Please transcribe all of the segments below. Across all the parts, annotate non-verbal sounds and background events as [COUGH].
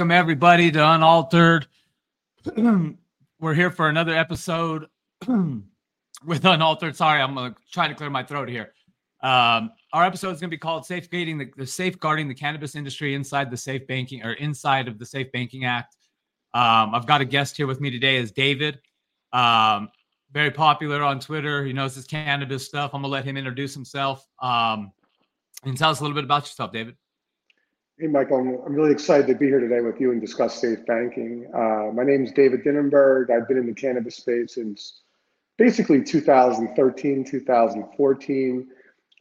Welcome everybody to Unaltered. [CLEARS THROAT] We're here for another episode [CLEARS THROAT] with Unaltered. Sorry, I'm uh, trying to clear my throat here. Um, our episode is going to be called "Safeguarding the, the Safeguarding the Cannabis Industry Inside the Safe Banking or Inside of the Safe Banking Act." Um, I've got a guest here with me today, is David. Um, very popular on Twitter. He knows his cannabis stuff. I'm gonna let him introduce himself um, and tell us a little bit about yourself, David. Hey, Michael, I'm, really excited to be here today with you and discuss safe banking. Uh, my name is David Dinenberg. I've been in the cannabis space since basically 2013, 2014.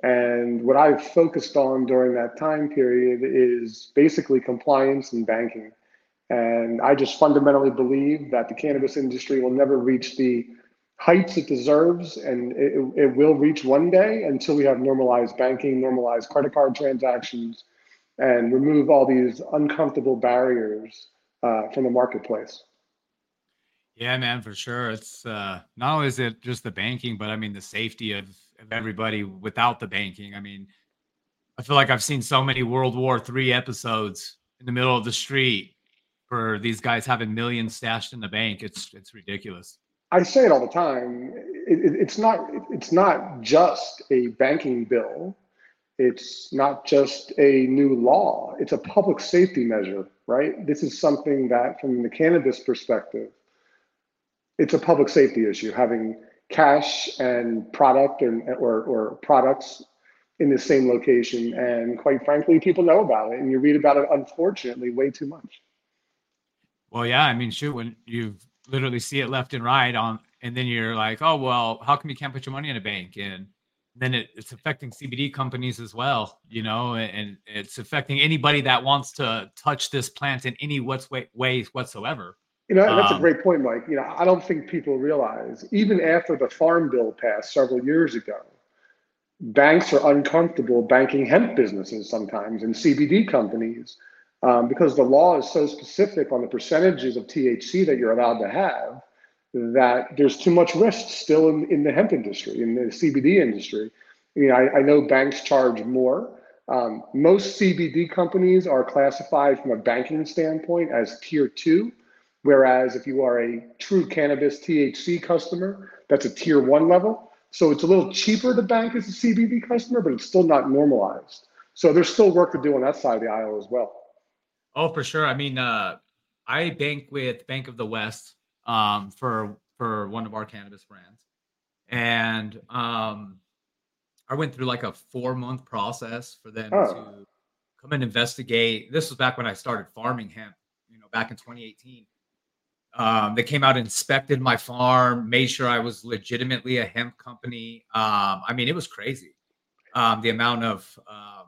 And what I've focused on during that time period is basically compliance and banking. And I just fundamentally believe that the cannabis industry will never reach the heights it deserves, and it, it will reach one day until we have normalized banking, normalized credit card transactions, and remove all these uncomfortable barriers uh, from the marketplace. Yeah, man, for sure. It's uh, not only is it just the banking, but I mean the safety of, of everybody without the banking. I mean, I feel like I've seen so many World War III episodes in the middle of the street for these guys having millions stashed in the bank. It's it's ridiculous. I say it all the time. It, it, it's not it's not just a banking bill it's not just a new law, it's a public safety measure, right? This is something that, from the cannabis perspective, it's a public safety issue having cash and product and, or, or products in the same location. And quite frankly, people know about it and you read about it, unfortunately, way too much. Well, yeah. I mean, shoot, when you literally see it left and right on, and then you're like, oh, well, how come you can't put your money in a bank? And then it, it's affecting CBD companies as well, you know, and it's affecting anybody that wants to touch this plant in any what's way, way whatsoever. You know, that's um, a great point, Mike. You know, I don't think people realize even after the farm bill passed several years ago, banks are uncomfortable banking hemp businesses sometimes and CBD companies um, because the law is so specific on the percentages of THC that you're allowed to have that there's too much risk still in, in the hemp industry, in the CBD industry. You know, I, I know banks charge more. Um, most CBD companies are classified from a banking standpoint as tier two, whereas if you are a true cannabis THC customer, that's a tier one level. So it's a little cheaper to bank as a CBD customer, but it's still not normalized. So there's still work to do on that side of the aisle as well. Oh, for sure. I mean, uh, I bank with Bank of the West um, for for one of our cannabis brands, and um, I went through like a four month process for them oh. to come and investigate. This was back when I started farming hemp, you know, back in 2018. Um, they came out, inspected my farm, made sure I was legitimately a hemp company. Um, I mean, it was crazy. Um, the amount of um,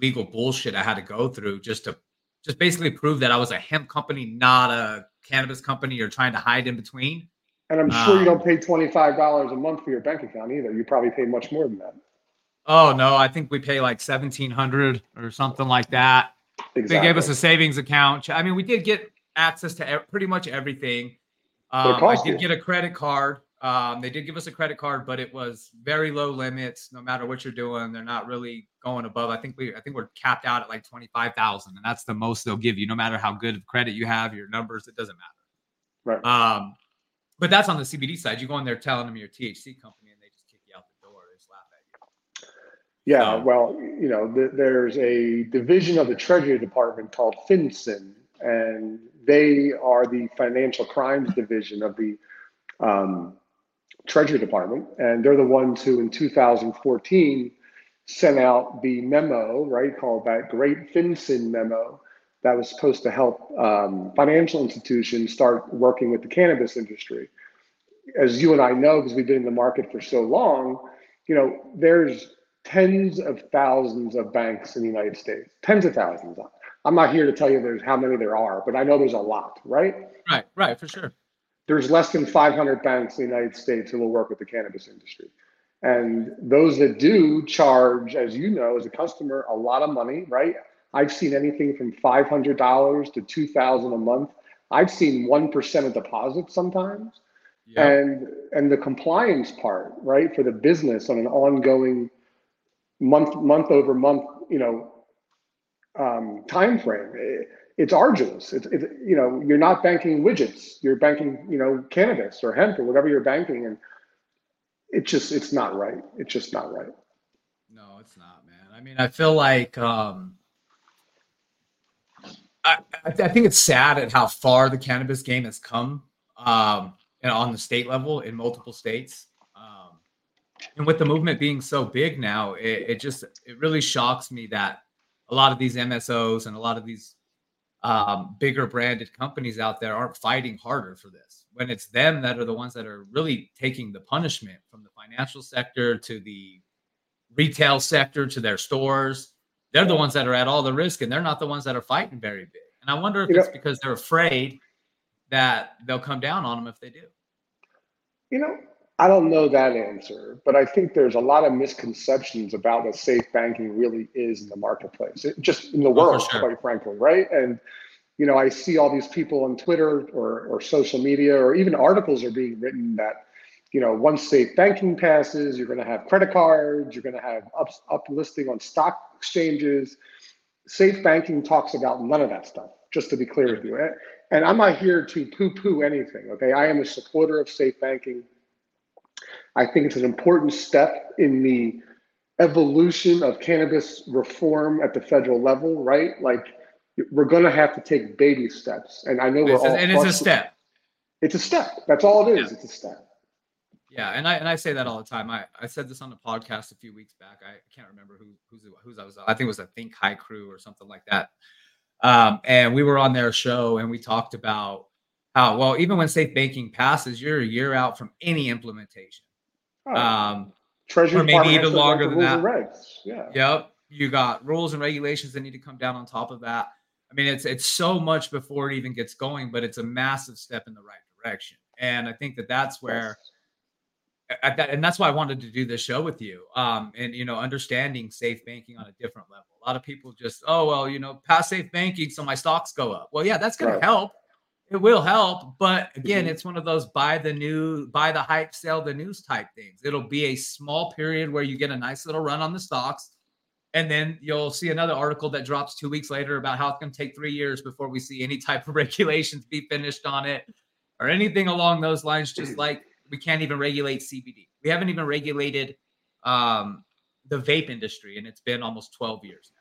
legal bullshit I had to go through just to just basically prove that I was a hemp company, not a cannabis company you're trying to hide in between. And I'm sure um, you don't pay $25 a month for your bank account either. You probably pay much more than that. Oh no, I think we pay like 1700 or something like that. Exactly. They gave us a savings account. I mean, we did get access to pretty much everything. Um, I did you. get a credit card. Um, they did give us a credit card, but it was very low limits. No matter what you're doing, they're not really going above. I think we, I think we're capped out at like twenty five thousand, and that's the most they'll give you. No matter how good of credit you have, your numbers, it doesn't matter. Right. Um, but that's on the CBD side. You go in there telling them you're a THC company, and they just kick you out the door. They just laugh at you. Yeah, so, well, you know, th- there's a division of the Treasury Department called FinCEN, and they are the financial crimes division of the um, Treasury Department, and they're the ones who in 2014 sent out the memo, right, called that Great FinCEN memo that was supposed to help um, financial institutions start working with the cannabis industry. As you and I know, because we've been in the market for so long, you know, there's tens of thousands of banks in the United States, tens of thousands. I'm not here to tell you there's how many there are, but I know there's a lot, right? Right, right, for sure there's less than 500 banks in the United States who will work with the cannabis industry. And those that do charge, as you know, as a customer, a lot of money, right? I've seen anything from $500 to $2,000 a month. I've seen 1% of deposits sometimes. Yep. And and the compliance part, right, for the business on an ongoing month month over month, you know, um, time frame. It, it's arduous. It's, it, you know, you're not banking widgets. You're banking, you know, cannabis or hemp or whatever you're banking, and it just it's not right. It's just not right. No, it's not, man. I mean, I feel like um, I, I think it's sad at how far the cannabis game has come, um, and on the state level in multiple states. Um, and with the movement being so big now, it, it just it really shocks me that a lot of these MSOs and a lot of these um, bigger branded companies out there aren't fighting harder for this when it's them that are the ones that are really taking the punishment from the financial sector to the retail sector to their stores. They're the ones that are at all the risk, and they're not the ones that are fighting very big. And I wonder if you it's know, because they're afraid that they'll come down on them if they do. You know, I don't know that answer, but I think there's a lot of misconceptions about what safe banking really is in the marketplace, it, just in the oh, world, sure. quite frankly, right? And you know, I see all these people on Twitter or, or social media, or even articles are being written that, you know, once safe banking passes, you're going to have credit cards, you're going to have up, up listing on stock exchanges. Safe banking talks about none of that stuff, just to be clear with you. Eh? And I'm not here to poo poo anything, okay? I am a supporter of safe banking. I think it's an important step in the evolution of cannabis reform at the federal level, right? Like, we're going to have to take baby steps. And I know we're it's all. and it's a step. It's a step. That's all it is. Yeah. It's a step. Yeah, and I and I say that all the time. I, I said this on the podcast a few weeks back. I can't remember who who's who's I was. I think it was a Think High Crew or something like that. Um, and we were on their show and we talked about how well even when safe banking passes, you're a year out from any implementation. Oh, um, Treasury or maybe even longer than that. Yeah. Yep. You got rules and regulations that need to come down on top of that. I mean, it's it's so much before it even gets going, but it's a massive step in the right direction. And I think that that's where, at that, and that's why I wanted to do this show with you. Um, and you know, understanding safe banking on a different level. A lot of people just, oh well, you know, pass safe banking, so my stocks go up. Well, yeah, that's going right. to help. It will help, but again, mm-hmm. it's one of those buy the new, buy the hype, sell the news type things. It'll be a small period where you get a nice little run on the stocks and then you'll see another article that drops two weeks later about how it's going to take three years before we see any type of [LAUGHS] regulations be finished on it or anything along those lines. Just like we can't even regulate CBD. We haven't even regulated um, the vape industry, and it's been almost 12 years now.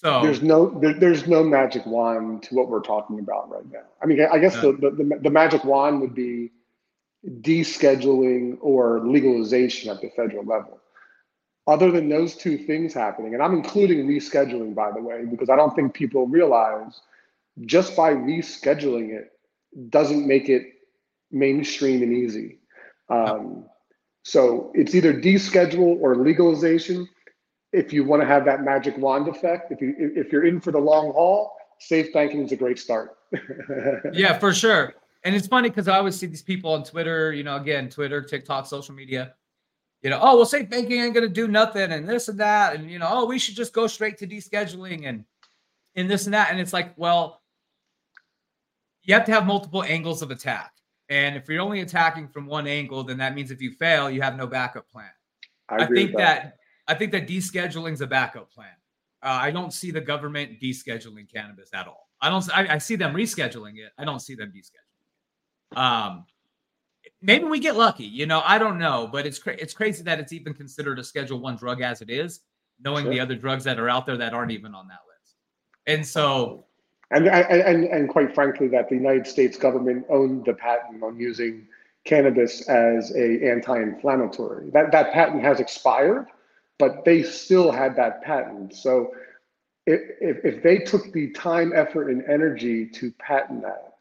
So there's no there, there's no magic wand to what we're talking about right now. I mean, I guess the, the, the, the magic wand would be descheduling or legalization at the federal level other than those two things happening, and I'm including rescheduling, by the way, because I don't think people realize just by rescheduling it doesn't make it mainstream and easy. Um, so it's either deschedule or legalization. If you want to have that magic wand effect, if you if you're in for the long haul, safe banking is a great start. [LAUGHS] yeah, for sure. And it's funny because I always see these people on Twitter, you know, again, Twitter, TikTok, social media you know, oh, well, safe banking ain't going to do nothing and this and that. And, you know, oh, we should just go straight to descheduling and, and this and that. And it's like, well, you have to have multiple angles of attack. And if you're only attacking from one angle, then that means if you fail, you have no backup plan. I, I think that. that. I think that descheduling is a backup plan. Uh, I don't see the government descheduling cannabis at all. I don't. I, I see them rescheduling it. I don't see them descheduling. It. Um, maybe we get lucky. You know, I don't know, but it's cra- it's crazy that it's even considered a Schedule One drug as it is, knowing sure. the other drugs that are out there that aren't even on that list. And so, and and and quite frankly, that the United States government owned the patent on using cannabis as a anti-inflammatory. That that patent has expired, but they still had that patent. So. If, if, they took the time, effort, and energy to patent that,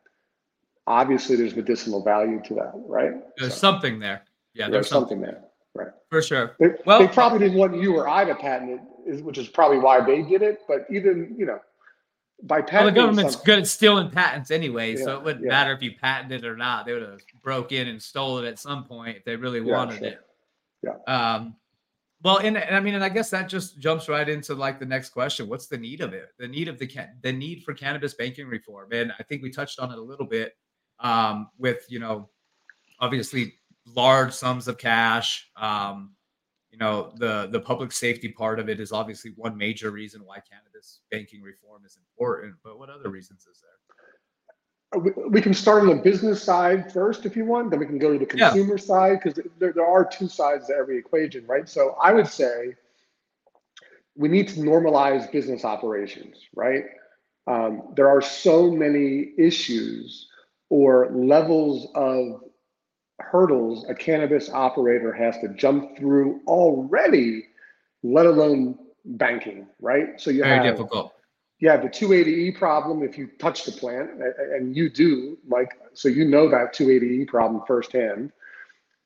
obviously there's medicinal value to that, right? There's so, something there. Yeah, there's, there's something, something, there, right? For sure. They, well, they probably didn't want you or I to patent it, which is probably why they did it. But even you know, by patenting, well, the government's good at stealing patents anyway, yeah, so it wouldn't yeah. matter if you patented it or not. They would have broke in and stole it at some point if they really yeah, wanted sure. it. Yeah. Um, well, and, and, I mean, and I guess that just jumps right into like the next question: What's the need of it? The need of the can the need for cannabis banking reform, and I think we touched on it a little bit um, with you know obviously large sums of cash, um, you know the the public safety part of it is obviously one major reason why cannabis banking reform is important. But what other reasons is there? Uh, we, we can start on the business side first if you want, then we can go to the consumer yeah. side because there, there are two sides to every equation, right? So I would say we need to normalize business operations, right? Um, there are so many issues or levels of hurdles a cannabis operator has to jump through already, let alone banking, right? So you very have, difficult. You have the 280E problem if you touch the plant, and you do, Mike. So you know that 280E problem firsthand.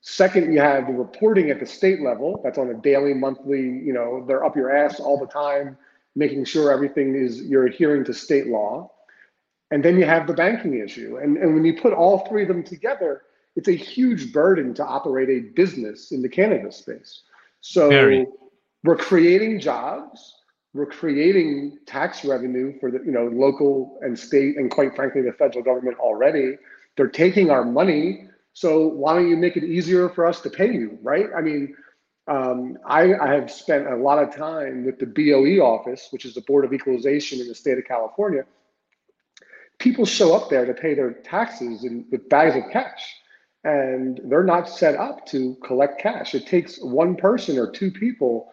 Second, you have the reporting at the state level. That's on a daily, monthly. You know, they're up your ass all the time, making sure everything is you're adhering to state law. And then you have the banking issue. And, and when you put all three of them together, it's a huge burden to operate a business in the cannabis space. So Very. we're creating jobs, we're creating tax revenue for the you know local and state and quite frankly the federal government already. They're taking our money. So why don't you make it easier for us to pay you, right? I mean, um, I, I, have spent a lot of time with the BOE office, which is the Board of Equalization in the state of California. People show up there to pay their taxes in, with bags of cash and they're not set up to collect cash. It takes one person or two people,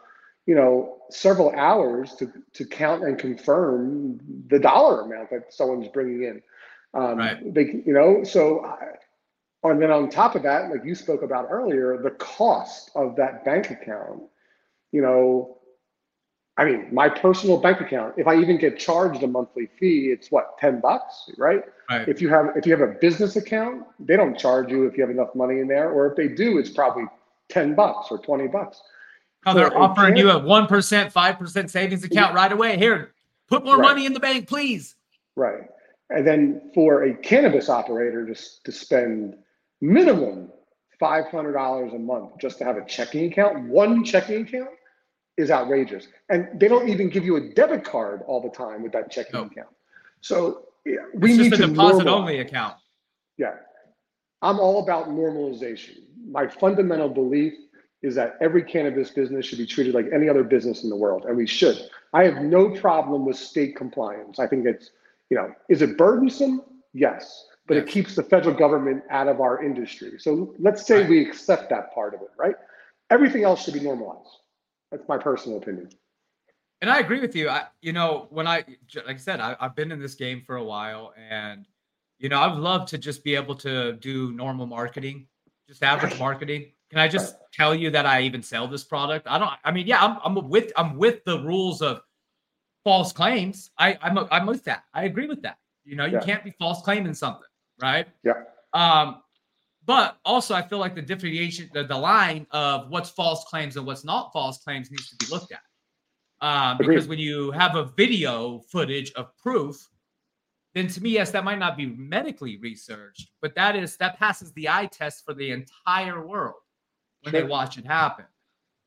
you know, several hours to to count and confirm the dollar amount that someone's bringing in. Um, right. They, you know, so. I, and then on top of that, like you spoke about earlier, the cost of that bank account, you know, I mean, my personal bank account, if I even get charged a monthly fee, it's what, 10 bucks, right? right? If you have if you have a business account, they don't charge you if you have enough money in there, or if they do, it's probably 10 bucks or 20 bucks. Oh, they're offering you a 1%, 5% savings account right away. Here, put more right. money in the bank, please. Right. And then for a cannabis operator just to spend minimum $500 a month just to have a checking account, one checking account, is outrageous. And they don't even give you a debit card all the time with that checking account. So yeah, we it's need just a deposit normalize. only account. Yeah. I'm all about normalization. My fundamental belief is that every cannabis business should be treated like any other business in the world, and we should. I have no problem with state compliance. I think it's, you know, is it burdensome? Yes, but yes. it keeps the federal government out of our industry. So let's say right. we accept that part of it, right? Everything else should be normalized. That's my personal opinion. And I agree with you. I, you know, when I, like I said, I, I've been in this game for a while, and you know, I would love to just be able to do normal marketing, just average marketing. Can I just tell you that I even sell this product? I don't. I mean, yeah, I'm, I'm with I'm with the rules of false claims. I I'm I'm with that. I agree with that. You know, you yeah. can't be false claiming something, right? Yeah. Um, but also, I feel like the differentiation, the, the line of what's false claims and what's not false claims needs to be looked at. Um, because when you have a video footage of proof, then to me, yes, that might not be medically researched, but that is that passes the eye test for the entire world when they watch it happen.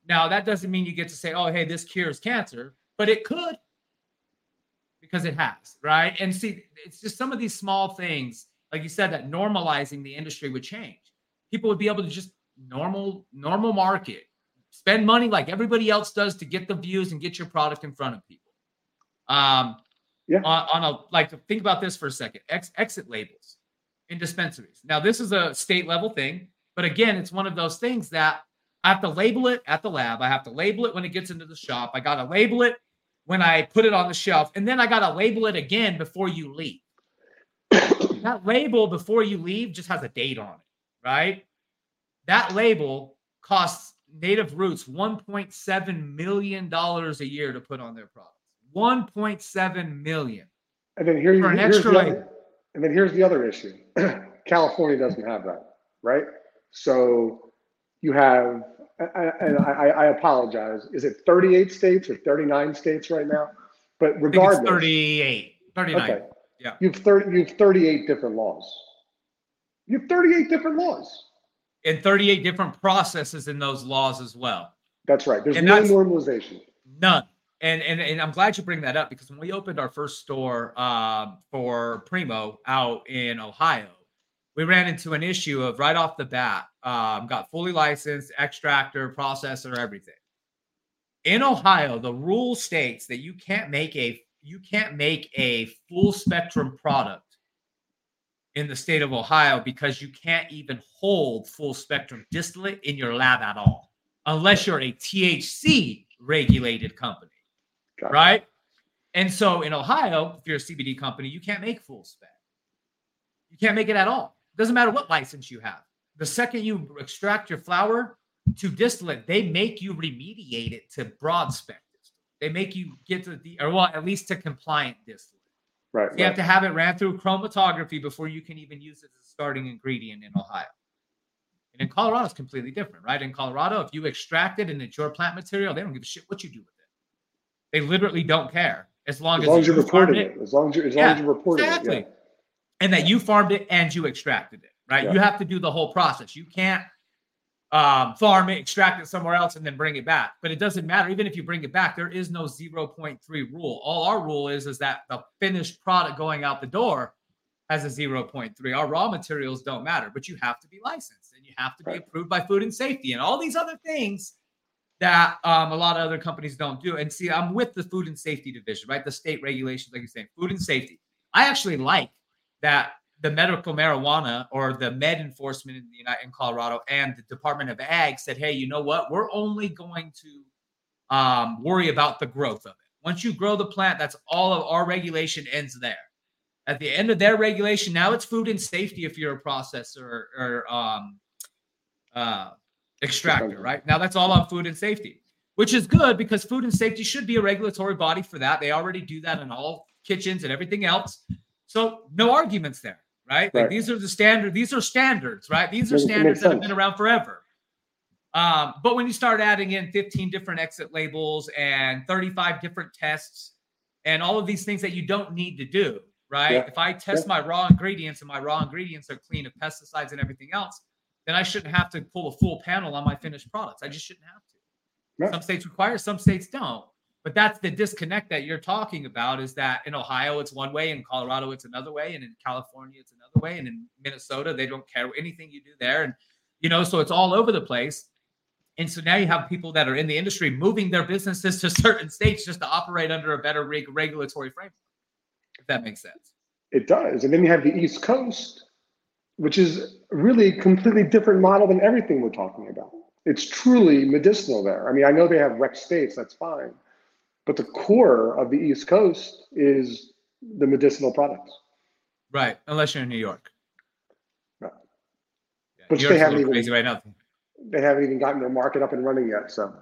Now, that doesn't mean you get to say, "Oh, hey, this cures cancer," but it could because it has, right? And see, it's just some of these small things like you said, that normalizing the industry would change. People would be able to just normal, normal market, spend money like everybody else does to get the views and get your product in front of people. Um, yeah. On, on a like, think about this for a second. Ex, exit labels in dispensaries. Now, this is a state level thing, but again, it's one of those things that I have to label it at the lab. I have to label it when it gets into the shop. I got to label it when I put it on the shelf, and then I got to label it again before you leave [COUGHS] that label before you leave just has a date on it, right? That label costs Native Roots $1.7 million a year to put on their products. 1.7 million. And then here, here's extra the other, and then here's the other issue. [COUGHS] California doesn't have that, right? So you have, and I, I apologize. Is it 38 states or 39 states right now? But regardless, 38, 39. Okay. Yeah. You've 30 you've 38 different laws. You have 38 different laws. And 38 different processes in those laws as well. That's right. There's and no normalization. None. And, and and I'm glad you bring that up because when we opened our first store um, for Primo out in Ohio, we ran into an issue of right off the bat, um, got fully licensed, extractor, processor, everything. in Ohio, the rule states that you can't make a you can't make a full spectrum product in the state of Ohio because you can't even hold full spectrum distillate in your lab at all unless you're a THC regulated company. Right? And so in Ohio, if you're a CBD company, you can't make full spec. You can't make it at all. It doesn't matter what license you have. The second you extract your flower to distillate, they make you remediate it to broad spec. They make you get to the, or well, at least to compliant distillate. Right. So you right. have to have it ran through chromatography before you can even use it as a starting ingredient in Ohio. And in Colorado, it's completely different, right? In Colorado, if you extract it and it's your plant material, they don't give a shit what you do with it. They literally don't care as long as, as, long as you are reporting it. it. As long as you as yeah, long as you reporting exactly. it. Yeah. And that you farmed it and you extracted it, right? Yeah. You have to do the whole process. You can't um, farm it, extract it somewhere else, and then bring it back. But it doesn't matter. Even if you bring it back, there is no 0.3 rule. All our rule is is that the finished product going out the door has a 0.3. Our raw materials don't matter, but you have to be licensed and you have to be approved by food and safety and all these other things that um, a lot of other companies don't do. And see, I'm with the food and safety division, right? The state regulations, like you're saying, food and safety. I actually like that the medical marijuana or the med enforcement in the United in Colorado and the Department of Ag said, "Hey, you know what? We're only going to um, worry about the growth of it. Once you grow the plant, that's all of our regulation ends there. At the end of their regulation, now it's food and safety if you're a processor or, um, uh, extractor, right? Now that's all on food and safety, which is good because food and safety should be a regulatory body for that. They already do that in all kitchens and everything else. So no arguments there right? Like these are the standard. These are standards, right? These are standards that have been around forever. Um, but when you start adding in 15 different exit labels and 35 different tests and all of these things that you don't need to do, right? Yeah. If I test yeah. my raw ingredients and my raw ingredients are clean of pesticides and everything else, then I shouldn't have to pull a full panel on my finished products. I just shouldn't have to. Yeah. Some states require, some states don't. But that's the disconnect that you're talking about is that in Ohio it's one way, in Colorado it's another way, and in California it's another way, and in Minnesota they don't care anything you do there, and you know, so it's all over the place. And so now you have people that are in the industry moving their businesses to [LAUGHS] certain states just to operate under a better reg- regulatory framework. If that makes sense. It does, and then you have the East Coast, which is really a completely different model than everything we're talking about. It's truly medicinal there. I mean, I know they have rec states, that's fine but the core of the East Coast is the medicinal products. Right, unless you're in New York. Right. Yeah, Which they haven't even crazy right now. They haven't even gotten their market up and running yet. So.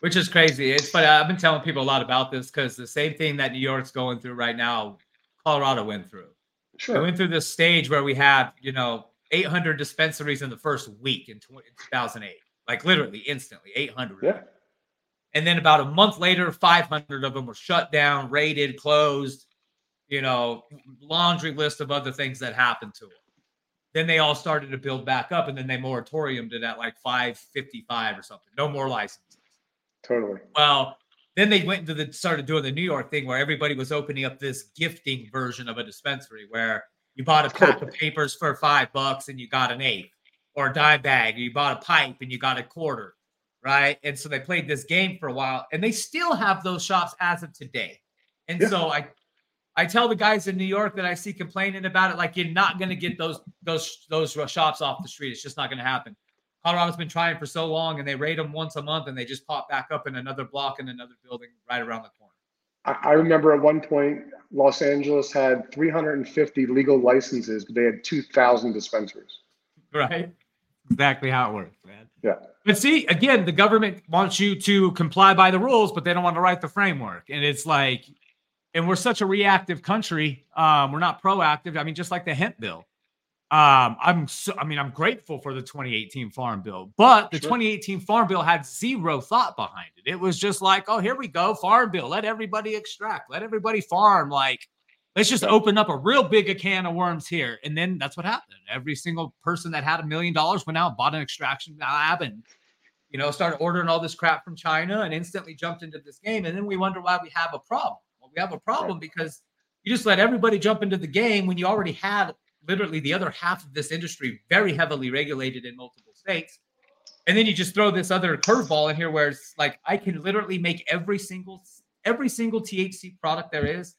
Which is crazy. It's but I've been telling people a lot about this because the same thing that New York's going through right now, Colorado went through. Sure. We went through this stage where we had, you know, 800 dispensaries in the first week in 2008, like literally instantly 800. Yeah. And then about a month later, 500 of them were shut down, raided, closed, you know, laundry list of other things that happened to them. Then they all started to build back up, and then they moratoriumed it at like 555 or something. No more licenses. Totally. Well, then they went into the started doing the New York thing where everybody was opening up this gifting version of a dispensary where you bought a pack of papers for five bucks and you got an eighth, or a dime bag, or you bought a pipe and you got a quarter right? And so they played this game for a while, and they still have those shops as of today. And yeah. so I, I tell the guys in New York that I see complaining about it, like you're not going to get those those those shops off the street. It's just not going to happen. Colorado's been trying for so long, and they raid them once a month, and they just pop back up in another block in another building right around the corner. I remember at one point, Los Angeles had 350 legal licenses, but they had 2,000 dispensaries. Right. Exactly how it works, man. Yeah. But see, again, the government wants you to comply by the rules, but they don't want to write the framework. And it's like, and we're such a reactive country. Um, we're not proactive. I mean, just like the hemp bill. Um, I'm so, I mean, I'm grateful for the 2018 Farm Bill, but the sure. 2018 Farm Bill had zero thought behind it. It was just like, oh, here we go, Farm Bill. Let everybody extract, let everybody farm. Like, let's just open up a real big can of worms here. And then that's what happened. Every single person that had a million dollars went out, bought an extraction lab, and you know, started ordering all this crap from China and instantly jumped into this game. And then we wonder why we have a problem. Well, we have a problem because you just let everybody jump into the game when you already had literally the other half of this industry very heavily regulated in multiple states. And then you just throw this other curveball in here where it's like I can literally make every single every single THC product there is,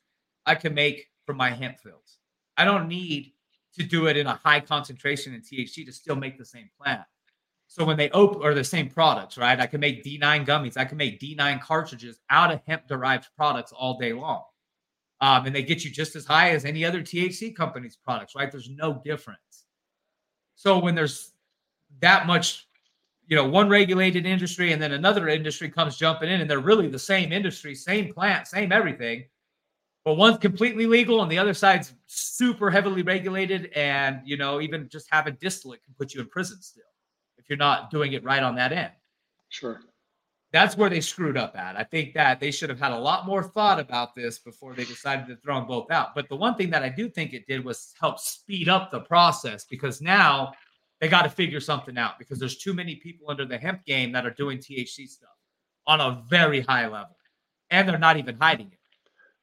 I can make from my hemp fields. I don't need to do it in a high concentration in THC to still make the same plant. So when they open or the same products, right? I can make D9 gummies, I can make D9 cartridges out of hemp derived products all day long. Um, and they get you just as high as any other THC company's products, right? There's no difference. So when there's that much, you know, one regulated industry and then another industry comes jumping in, and they're really the same industry, same plant, same everything but one's completely legal and the other side's super heavily regulated and you know even just having distillate can put you in prison still if you're not doing it right on that end. Sure. That's where they screwed up at. I think that they should have had a lot more thought about this before they decided to throw them both out. But the one thing that i do think it did was help speed up the process because now they got to figure something out because there's too many people under the hemp game that are doing thc stuff on a very high level and they're not even hiding it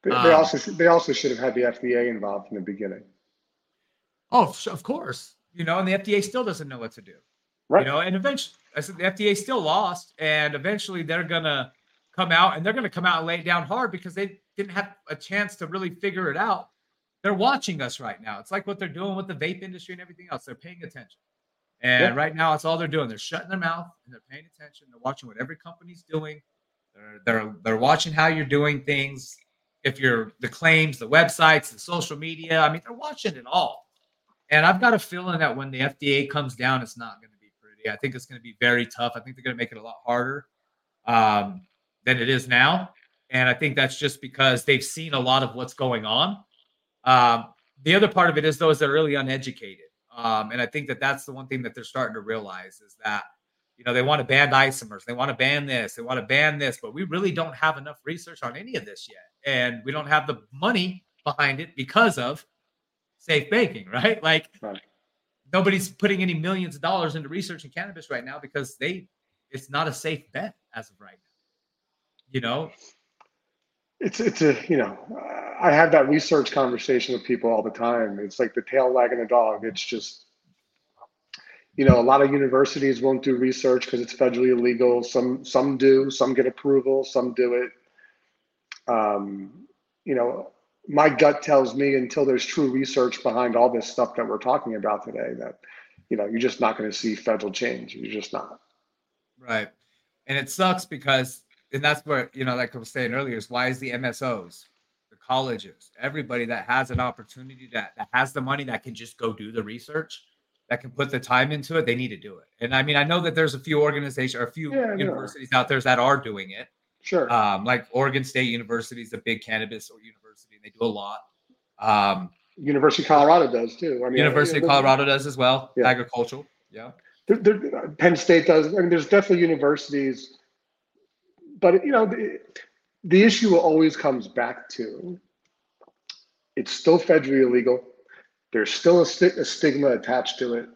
they, um, they also they also should have had the FDA involved in the beginning. Oh, of course. You know, and the FDA still doesn't know what to do. Right. You know, and eventually, I said the FDA still lost, and eventually they're gonna come out and they're gonna come out and lay it down hard because they didn't have a chance to really figure it out. They're watching us right now. It's like what they're doing with the vape industry and everything else. They're paying attention. And yeah. right now, it's all they're doing. They're shutting their mouth and they're paying attention. They're watching what every company's doing. They're they're they're watching how you're doing things if you're the claims, the websites, the social media. I mean, they're watching it all. And I've got a feeling that when the FDA comes down, it's not going to be pretty. I think it's going to be very tough. I think they're going to make it a lot harder um, than it is now. And I think that's just because they've seen a lot of what's going on. Um, the other part of it is, though, is they're really uneducated. Um, and I think that that's the one thing that they're starting to realize is that you know, they want to ban isomers, they want to ban this, they want to ban this, but we really don't have enough research on any of this yet. And we don't have the money behind it because of safe banking, right? Like right. nobody's putting any millions of dollars into research in cannabis right now because they it's not a safe bet as of right now. You know? It's it's a, you know, I have that research conversation with people all the time. It's like the tail wagging the dog. It's just you know, a lot of universities won't do research because it's federally illegal. Some some do, some get approval, some do it. Um, you know, my gut tells me until there's true research behind all this stuff that we're talking about today, that you know, you're just not going to see federal change. You're just not. Right, and it sucks because, and that's where you know, like I was saying earlier, is why is the MSOs, the colleges, everybody that has an opportunity that that has the money that can just go do the research that can put the time into it, they need to do it. And I mean, I know that there's a few organizations or a few yeah, universities out there that are doing it. Sure. Um, like Oregon State University is a big cannabis or university. and They do a lot. Um, University of Colorado does too. I mean, University of Colorado does as well. Yeah. Agricultural. Yeah. There, there, Penn State does. I mean, there's definitely universities, but you know, the, the issue always comes back to it's still federally illegal there's still a, st- a stigma attached to it.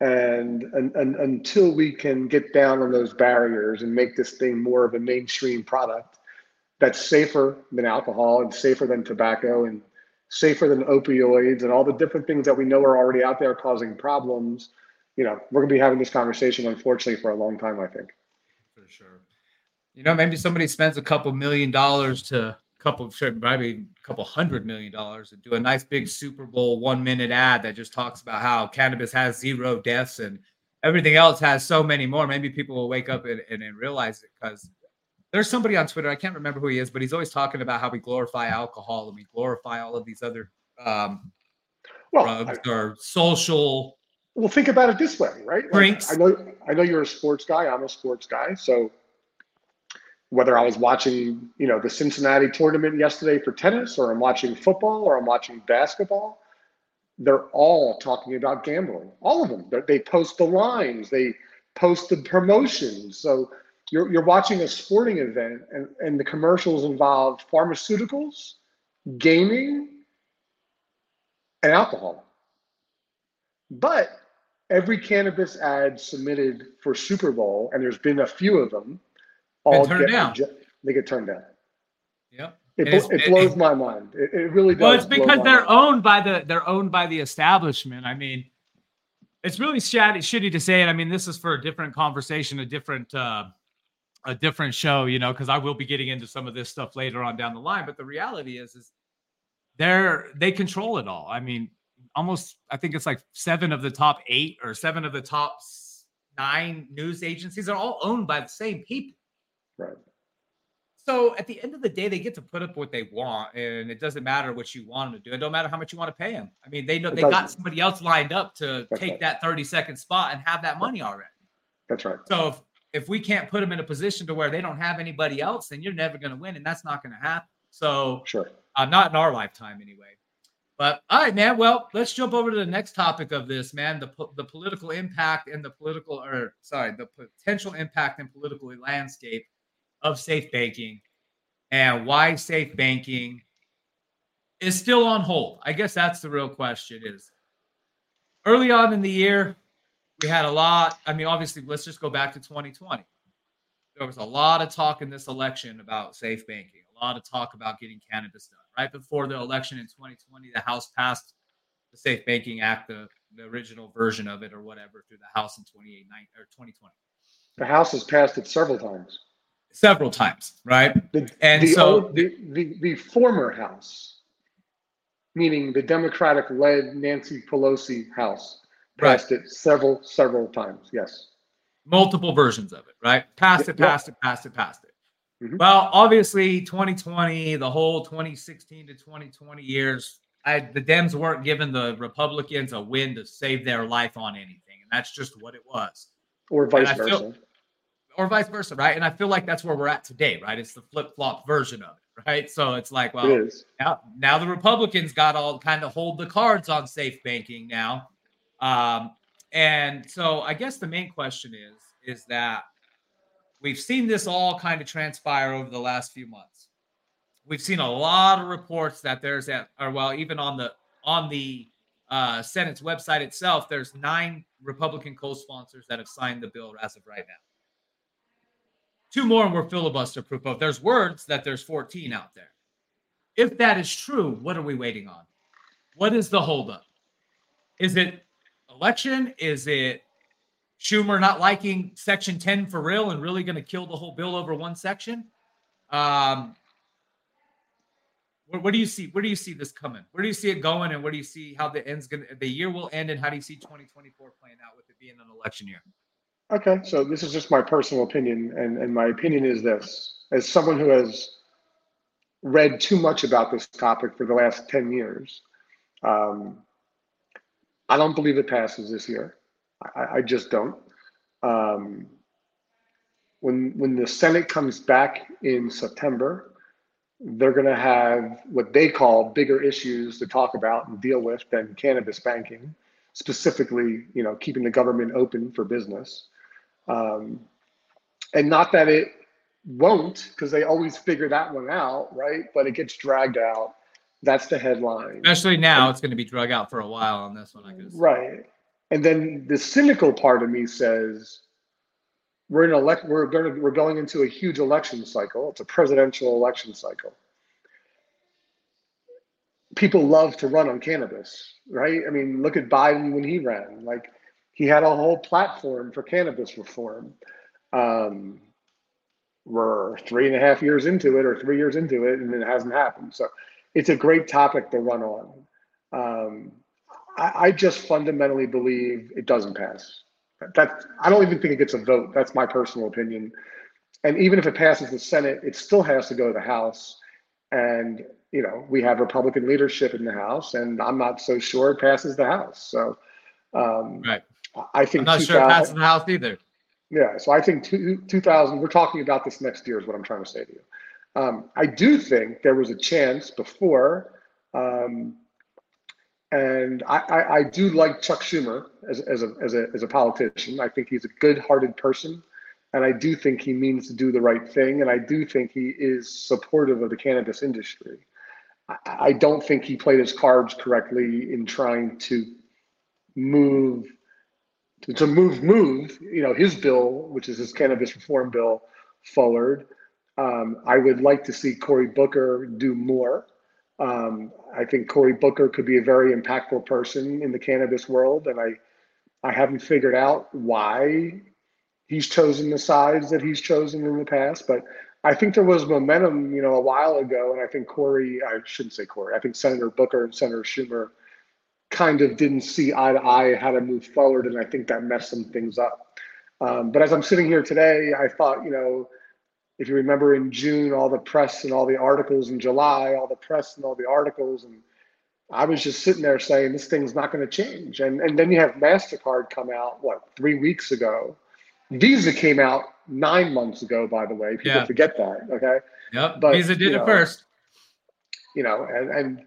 And, and, and until we can get down on those barriers and make this thing more of a mainstream product that's safer than alcohol and safer than tobacco and safer than opioids and all the different things that we know are already out there causing problems, you know, we're going to be having this conversation, unfortunately, for a long time, I think. For sure. You know, maybe somebody spends a couple million dollars to couple, probably a couple hundred million dollars and do a nice big Super Bowl one minute ad that just talks about how cannabis has zero deaths and everything else has so many more. Maybe people will wake up and, and, and realize it because there's somebody on Twitter, I can't remember who he is, but he's always talking about how we glorify alcohol and we glorify all of these other um, well, drugs I, or social. Well, think about it this way, right? Drinks. I know, I know you're a sports guy. I'm a sports guy, so whether I was watching, you know, the Cincinnati tournament yesterday for tennis, or I'm watching football, or I'm watching basketball, they're all talking about gambling. All of them. They post the lines. They post the promotions. So you're you're watching a sporting event, and and the commercials involve pharmaceuticals, gaming, and alcohol. But every cannabis ad submitted for Super Bowl, and there's been a few of them all get down. they get turned down. Yep. It, it blows it, my mind. It, it, really does. Well, it's because they're owned by the they're owned by the establishment. I mean, it's really shitty, shitty to say it. I mean, this is for a different conversation, a different uh, a different show, you know, because I will be getting into some of this stuff later on down the line. But the reality is, is they're they control it all. I mean, almost I think it's like seven of the top eight or seven of the top nine news agencies are all owned by the same people. Right. So at the end of the day, they get to put up what they want, and it doesn't matter what you want them to do. It don't matter how much you want to pay them. I mean, they know they got somebody else lined up to That's take right. that 30 second spot and have that money already. That's right. So if, if we can't put them in a position to where they don't have anybody else, then you're never going to win, and that's not going to happen. So sure, uh, not in our lifetime anyway. But all right, man. Well, let's jump over to the next topic of this, man. The the political impact and the political, or sorry, the potential impact and political landscape of safe banking and why safe banking is still on hold. I guess that's the real question is early on in the year, we had a lot. I mean, obviously, let's just go back to 2020. There was a lot of talk in this election about safe banking, a lot of talk about getting cannabis done. Right before the election in 2020, the House passed the Safe Banking Act, the, the original version of it or whatever, through the House in 2018 or 2020. The House has passed it several times several times, right? The, and the so old, the, the, the former House, meaning the Democratic led Nancy Pelosi House, passed right. it several, several times. Yes. Multiple versions of it, right? Passed it, passed it, passed it, passed it. Mm-hmm. Well, obviously, 2020, the whole 2016 to 2020 years, I, the Dems weren't giving the Republicans a win to save their life on anything. And that's just what it was. Or vice versa. Feel, or vice versa, right? And I feel like that's where we're at today, right? It's the flip flop version of it, right? So it's like, well, it now now the Republicans got all kind of hold the cards on safe banking now, um, and so I guess the main question is is that we've seen this all kind of transpire over the last few months. We've seen a lot of reports that there's at, or well, even on the on the uh, Senate's website itself, there's nine Republican co-sponsors that have signed the bill as of right now. Two more and we're filibuster proof of. There's words that there's 14 out there. If that is true, what are we waiting on? What is the holdup? Is it election? Is it Schumer not liking Section 10 for real and really going to kill the whole bill over one section? Um, where, where, do you see where do you see this coming? Where do you see it going, and where do you see how the end's going? to the year will end, and how do you see 2024 playing out with it being an election year? Okay, so this is just my personal opinion, and, and my opinion is this: as someone who has read too much about this topic for the last ten years, um, I don't believe it passes this year. I, I just don't. Um, when when the Senate comes back in September, they're going to have what they call bigger issues to talk about and deal with than cannabis banking, specifically, you know, keeping the government open for business. Um, and not that it won't, because they always figure that one out, right? But it gets dragged out. That's the headline. Especially now, and, it's going to be drug out for a while on this one, I guess. Right. And then the cynical part of me says, we're in elect we're going to, we're going into a huge election cycle. It's a presidential election cycle. People love to run on cannabis, right? I mean, look at Biden when he ran. Like he had a whole platform for cannabis reform. Um, we're three and a half years into it or three years into it, and it hasn't happened. So it's a great topic to run on. Um, I, I, just fundamentally believe it doesn't pass. That I don't even think it gets a vote. That's my personal opinion. And even if it passes the Senate, it still has to go to the House. And you know, we have Republican leadership in the House, and I'm not so sure it passes the House. So um, right. I think I'm not sure it passes the House either. Yeah, so I think two, 2000, we're talking about this next year, is what I'm trying to say to you. Um, I do think there was a chance before, um, and I, I, I, do like Chuck Schumer as, as, a, as, a, as a politician. I think he's a good hearted person, and I do think he means to do the right thing, and I do think he is supportive of the cannabis industry. I, I don't think he played his cards correctly in trying to move to move move you know his bill, which is his cannabis reform bill, forward. Um, I would like to see Cory Booker do more. Um, I think Cory Booker could be a very impactful person in the cannabis world, and I I haven't figured out why he's chosen the sides that he's chosen in the past, but I think there was momentum, you know, a while ago, and I think Cory, I shouldn't say Cory, I think Senator Booker and Senator Schumer kind of didn't see eye to eye how to move forward, and I think that messed some things up. Um, but as I'm sitting here today, I thought, you know, if you remember in June, all the press and all the articles in July, all the press and all the articles, and I was just sitting there saying this thing's not going to change. And and then you have Mastercard come out what three weeks ago. Visa came out nine months ago. By the way, people yeah. forget that. Okay. Yep. But, Visa did it know, first. You know, and and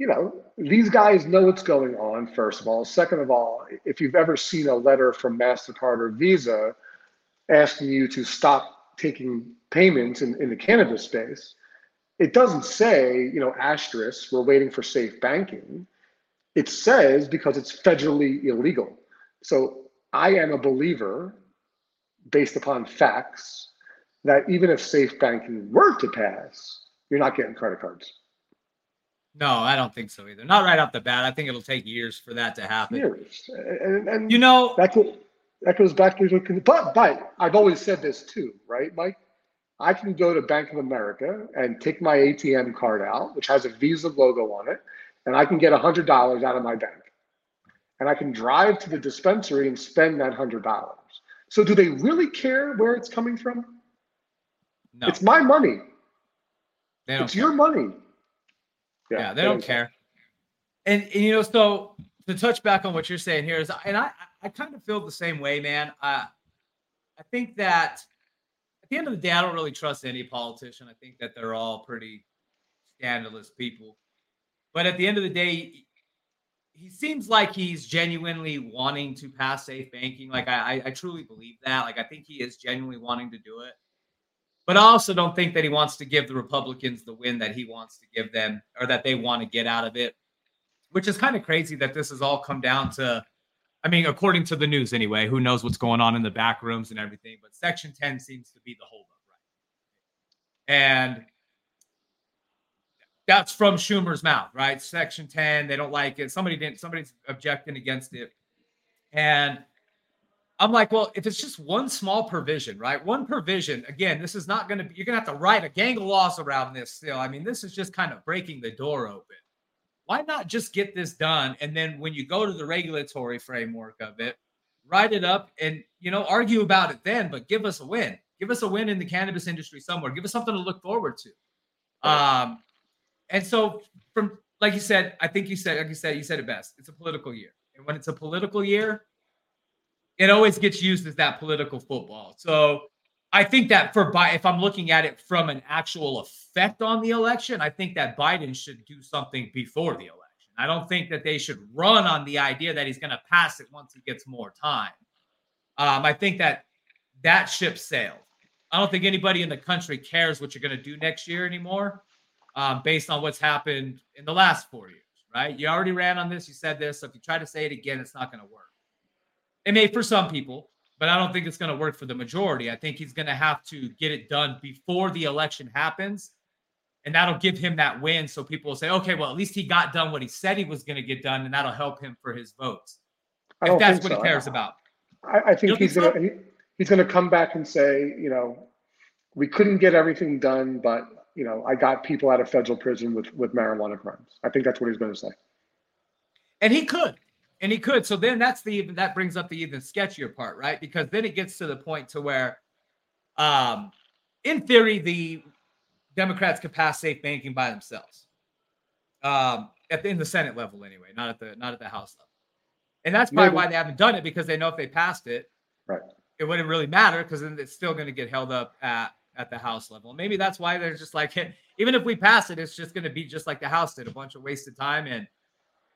you know these guys know what's going on. First of all, second of all, if you've ever seen a letter from Mastercard or Visa asking you to stop taking payments in, in the cannabis space, it doesn't say, you know, asterisk, we're waiting for safe banking. It says because it's federally illegal. So I am a believer, based upon facts, that even if safe banking were to pass, you're not getting credit cards. No, I don't think so either. Not right off the bat. I think it'll take years for that to happen. Years, and, and you know that goes, that goes back to but but I've always said this too, right, Mike? I can go to Bank of America and take my ATM card out, which has a Visa logo on it, and I can get $100 out of my bank. And I can drive to the dispensary and spend that $100. So, do they really care where it's coming from? No. It's my money. it's care. your money. Yeah, yeah they, don't, care. And, and, you know, so to touch back on what you're saying here is, and I, I kind of feel the same way, man. Uh, I think that at the end of the day, I don't really trust any politician. I think that they're all pretty scandalous people. But at the end of the day, he seems like he's genuinely wanting to pass safe banking. Like I, I truly believe that. Like I think he is genuinely wanting to do it. But I also don't think that he wants to give the Republicans the win that he wants to give them or that they want to get out of it. Which is kind of crazy that this has all come down to I mean, according to the news anyway, who knows what's going on in the back rooms and everything, but Section 10 seems to be the holdup, right? And that's from Schumer's mouth, right? Section 10, they don't like it. Somebody didn't, somebody's objecting against it. And I'm like, well, if it's just one small provision, right? One provision, again, this is not going to be, you're going to have to write a gang of laws around this still. I mean, this is just kind of breaking the door open why not just get this done? And then when you go to the regulatory framework of it, write it up and you know argue about it then, but give us a win. Give us a win in the cannabis industry somewhere. Give us something to look forward to. Um, and so from like you said, I think you said, like you said, you said it best. It's a political year. And when it's a political year, it always gets used as that political football. So I think that for Biden, if I'm looking at it from an actual effect on the election, I think that Biden should do something before the election. I don't think that they should run on the idea that he's going to pass it once he gets more time. Um, I think that that ship sailed. I don't think anybody in the country cares what you're going to do next year anymore, um, based on what's happened in the last four years. Right? You already ran on this. You said this. So if you try to say it again, it's not going to work. It may for some people but I don't think it's going to work for the majority. I think he's going to have to get it done before the election happens. And that'll give him that win. So people will say, okay, well, at least he got done what he said he was going to get done, and that'll help him for his votes. If that's what so. he cares about. I, I think he's going to he's going to come back and say, you know, we couldn't get everything done, but you know, I got people out of federal prison with with marijuana crimes. I think that's what he's going to say. And he could and he could. So then that's the even that brings up the even sketchier part, right? Because then it gets to the point to where, um, in theory, the Democrats could pass safe banking by themselves, um, at the, in the Senate level anyway, not at the not at the House level, and that's probably Maybe. why they haven't done it because they know if they passed it, right, it wouldn't really matter because then it's still going to get held up at at the House level. Maybe that's why they're just like, even if we pass it, it's just going to be just like the House did, a bunch of wasted time and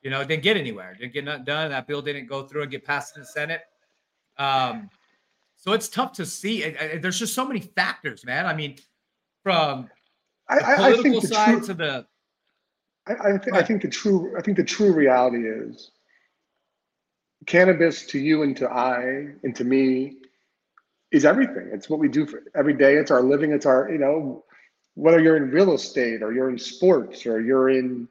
you know, didn't get anywhere, didn't get nothing done. That bill didn't go through and get passed in the Senate. Um, so it's tough to see. there's just so many factors, man. I mean, from the I, political I side true, to the. I, I, th- I think the true. I think the true reality is cannabis to you and to I and to me is everything. It's what we do for every day. It's our living. It's our you know whether you're in real estate or you're in sports or you're in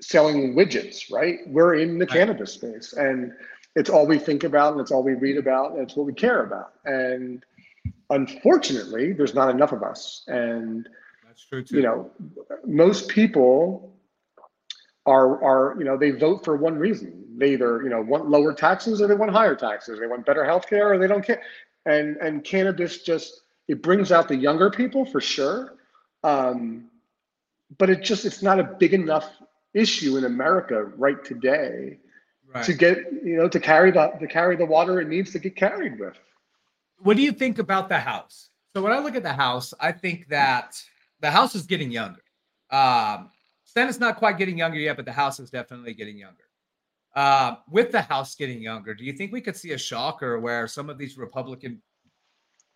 selling widgets, right? We're in the cannabis space. And it's all we think about and it's all we read about and it's what we care about. And unfortunately, there's not enough of us. And that's true too. You know, most people are are you know they vote for one reason. They either you know want lower taxes or they want higher taxes. They want better health care or they don't care. And and cannabis just it brings out the younger people for sure. Um, but it just it's not a big enough issue in America right today right. to get you know to carry the to carry the water it needs to get carried with. What do you think about the house? So when I look at the house, I think that the house is getting younger. Um, Senate's not quite getting younger yet, but the house is definitely getting younger. Uh, with the house getting younger, do you think we could see a shocker where some of these Republican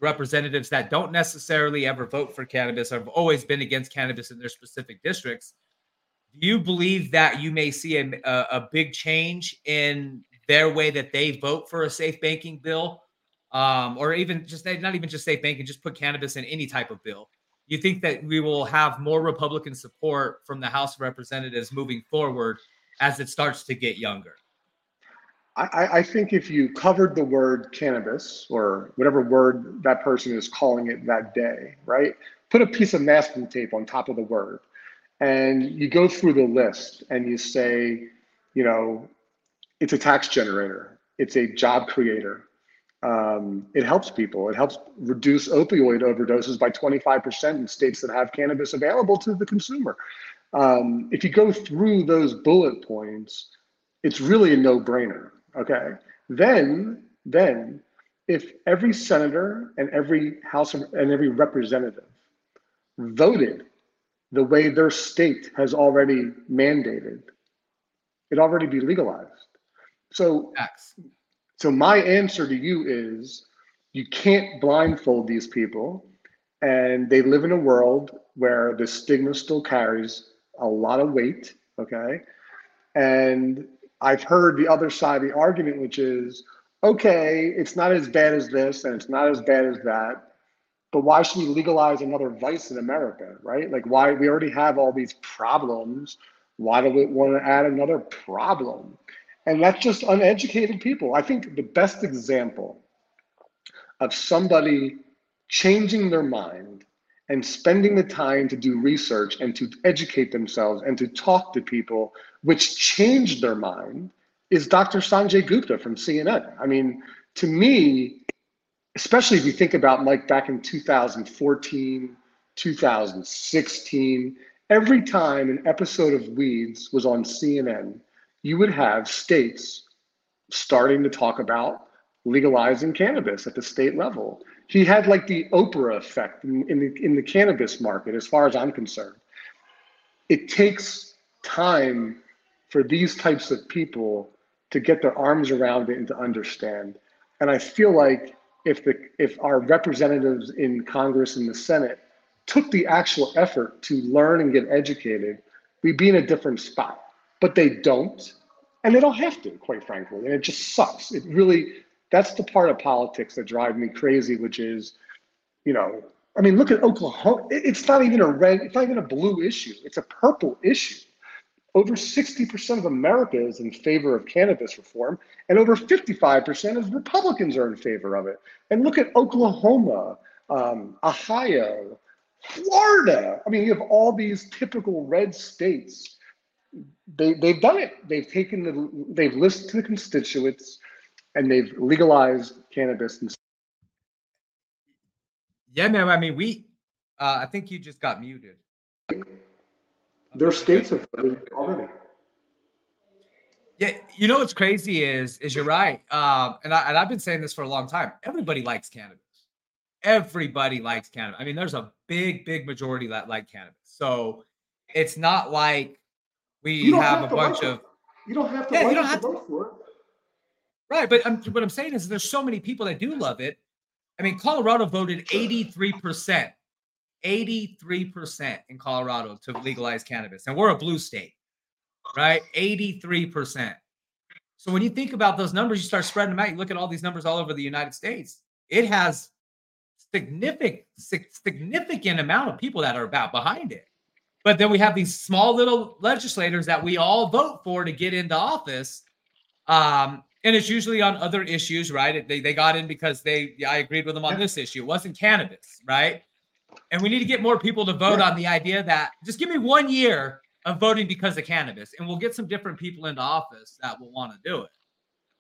representatives that don't necessarily ever vote for cannabis have always been against cannabis in their specific districts do you believe that you may see a, a, big change in their way that they vote for a safe banking bill? Um, or even just not even just safe banking just put cannabis in any type of bill. You think that we will have more republican support from the house of representatives moving forward as it starts to get younger? I, I think if you covered the word cannabis or whatever word that person is calling it that day right? Put a piece of masking tape on top of the word and you go through the list and you say, you know, it's a tax generator, it's a job creator. Um, it helps people. It helps reduce opioid overdoses by 25% in states that have cannabis available to the consumer. Um, if you go through those bullet points, it's really a no-brainer. Okay. Then, then, if every senator and every House and every representative voted the way their state has already mandated, it already be legalized. So, so my answer to you is you can't blindfold these people, and they live in a world where the stigma still carries a lot of weight. Okay, and I've heard the other side of the argument, which is okay, it's not as bad as this, and it's not as bad as that but why should we legalize another vice in America, right? Like, why we already have all these problems. Why do we want to add another problem? And that's just uneducated people. I think the best example of somebody changing their mind and spending the time to do research and to educate themselves and to talk to people, which changed their mind, is Dr. Sanjay Gupta from CNN. I mean, to me, especially if you think about like back in 2014, 2016, every time an episode of Weeds was on CNN, you would have states starting to talk about legalizing cannabis at the state level. He had like the Oprah effect in, in, the, in the cannabis market, as far as I'm concerned. It takes time for these types of people to get their arms around it and to understand. And I feel like if the if our representatives in Congress and the Senate took the actual effort to learn and get educated, we'd be in a different spot. But they don't, and they don't have to, quite frankly. And it just sucks. It really that's the part of politics that drives me crazy, which is, you know, I mean, look at Oklahoma. It's not even a red, it's not even a blue issue. It's a purple issue. Over 60% of America is in favor of cannabis reform, and over 55% of Republicans are in favor of it. And look at Oklahoma, um, Ohio, Florida. I mean, you have all these typical red states. They, they've done it. They've taken the, they've listened to the constituents, and they've legalized cannabis. Yeah, man. I mean, we. Uh, I think you just got muted. Their states have already. Yeah, you know what's crazy is is you're right, um, and I and I've been saying this for a long time. Everybody likes cannabis. Everybody likes cannabis. I mean, there's a big, big majority that like cannabis. So it's not like we have, have, a bunch of. You don't have to. Yeah, you don't have to vote for it. Right, but I'm, what I'm saying is there's so many people that do love it. I mean, Colorado voted 83 percent 83% in Colorado to legalize cannabis. And we're a blue state, right? 83%. So when you think about those numbers, you start spreading them out. You look at all these numbers all over the United States. It has significant, significant amount of people that are about behind it. But then we have these small little legislators that we all vote for to get into office. Um, and it's usually on other issues, right? They, they got in because they I agreed with them on this issue. It wasn't cannabis, right? And we need to get more people to vote on the idea that just give me one year of voting because of cannabis, and we'll get some different people into office that will want to do it.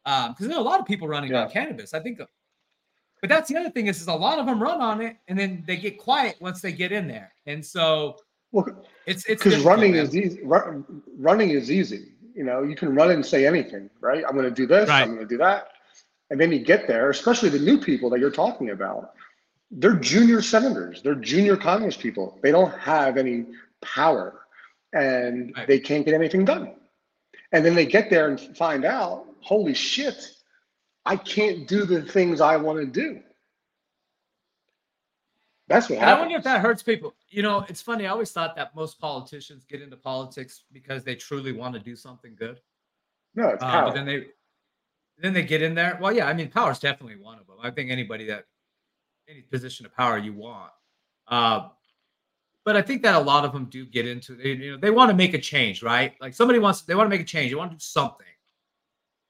Because um, there are a lot of people running yeah. on cannabis. I think, but that's the other thing is, is a lot of them run on it, and then they get quiet once they get in there, and so well, it's it's because running man. is easy. running is easy. You know, you can run and say anything, right? I'm going to do this. Right. I'm going to do that, and then you get there. Especially the new people that you're talking about, they're junior senators. They're junior Congress people. They don't have any power and right. they can't get anything done. And then they get there and find out, holy shit, I can't do the things I want to do. That's what I wonder if that hurts people. You know, it's funny. I always thought that most politicians get into politics because they truly want to do something good. No, it's uh, But then they then they get in there. Well, yeah, I mean, power is definitely one of them. I think anybody that any position of power you want. Uh, but I think that a lot of them do get into you know they want to make a change, right? Like somebody wants they want to make a change, they want to do something,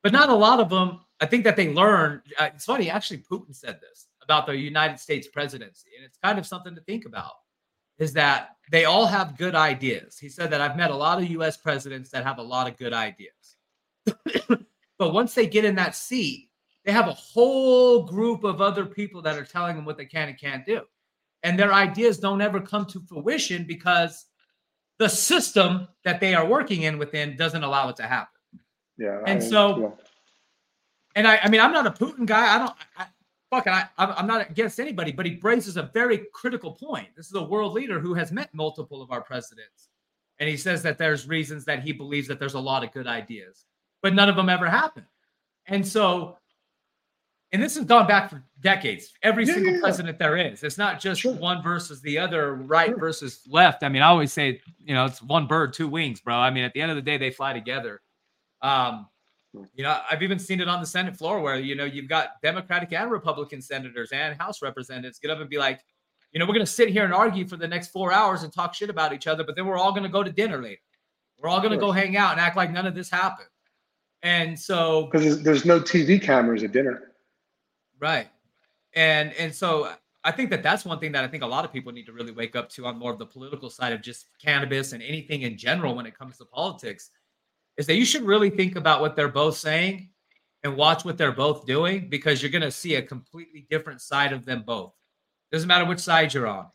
but not a lot of them. I think that they learn. Uh, it's funny, actually, Putin said this about the United States presidency, and it's kind of something to think about. Is that they all have good ideas? He said that I've met a lot of U.S. presidents that have a lot of good ideas, [COUGHS] but once they get in that seat, they have a whole group of other people that are telling them what they can and can't do and their ideas don't ever come to fruition because the system that they are working in within doesn't allow it to happen. Yeah. And I, so, yeah. and I, I mean, I'm not a Putin guy. I don't, I, fucking, I, I'm not against anybody, but he raises a very critical point. This is a world leader who has met multiple of our presidents. And he says that there's reasons that he believes that there's a lot of good ideas, but none of them ever happen. And so and this has gone back for decades. Every yeah, single yeah, president there is. It's not just sure. one versus the other, right sure. versus left. I mean, I always say, you know, it's one bird, two wings, bro. I mean, at the end of the day, they fly together. Um, you know, I've even seen it on the Senate floor where, you know, you've got Democratic and Republican senators and House representatives get up and be like, you know, we're going to sit here and argue for the next four hours and talk shit about each other, but then we're all going to go to dinner later. We're all going to go hang out and act like none of this happened. And so, because there's no TV cameras at dinner. Right. And and so I think that that's one thing that I think a lot of people need to really wake up to on more of the political side of just cannabis and anything in general when it comes to politics is that you should really think about what they're both saying and watch what they're both doing because you're going to see a completely different side of them both. Doesn't matter which side you're on.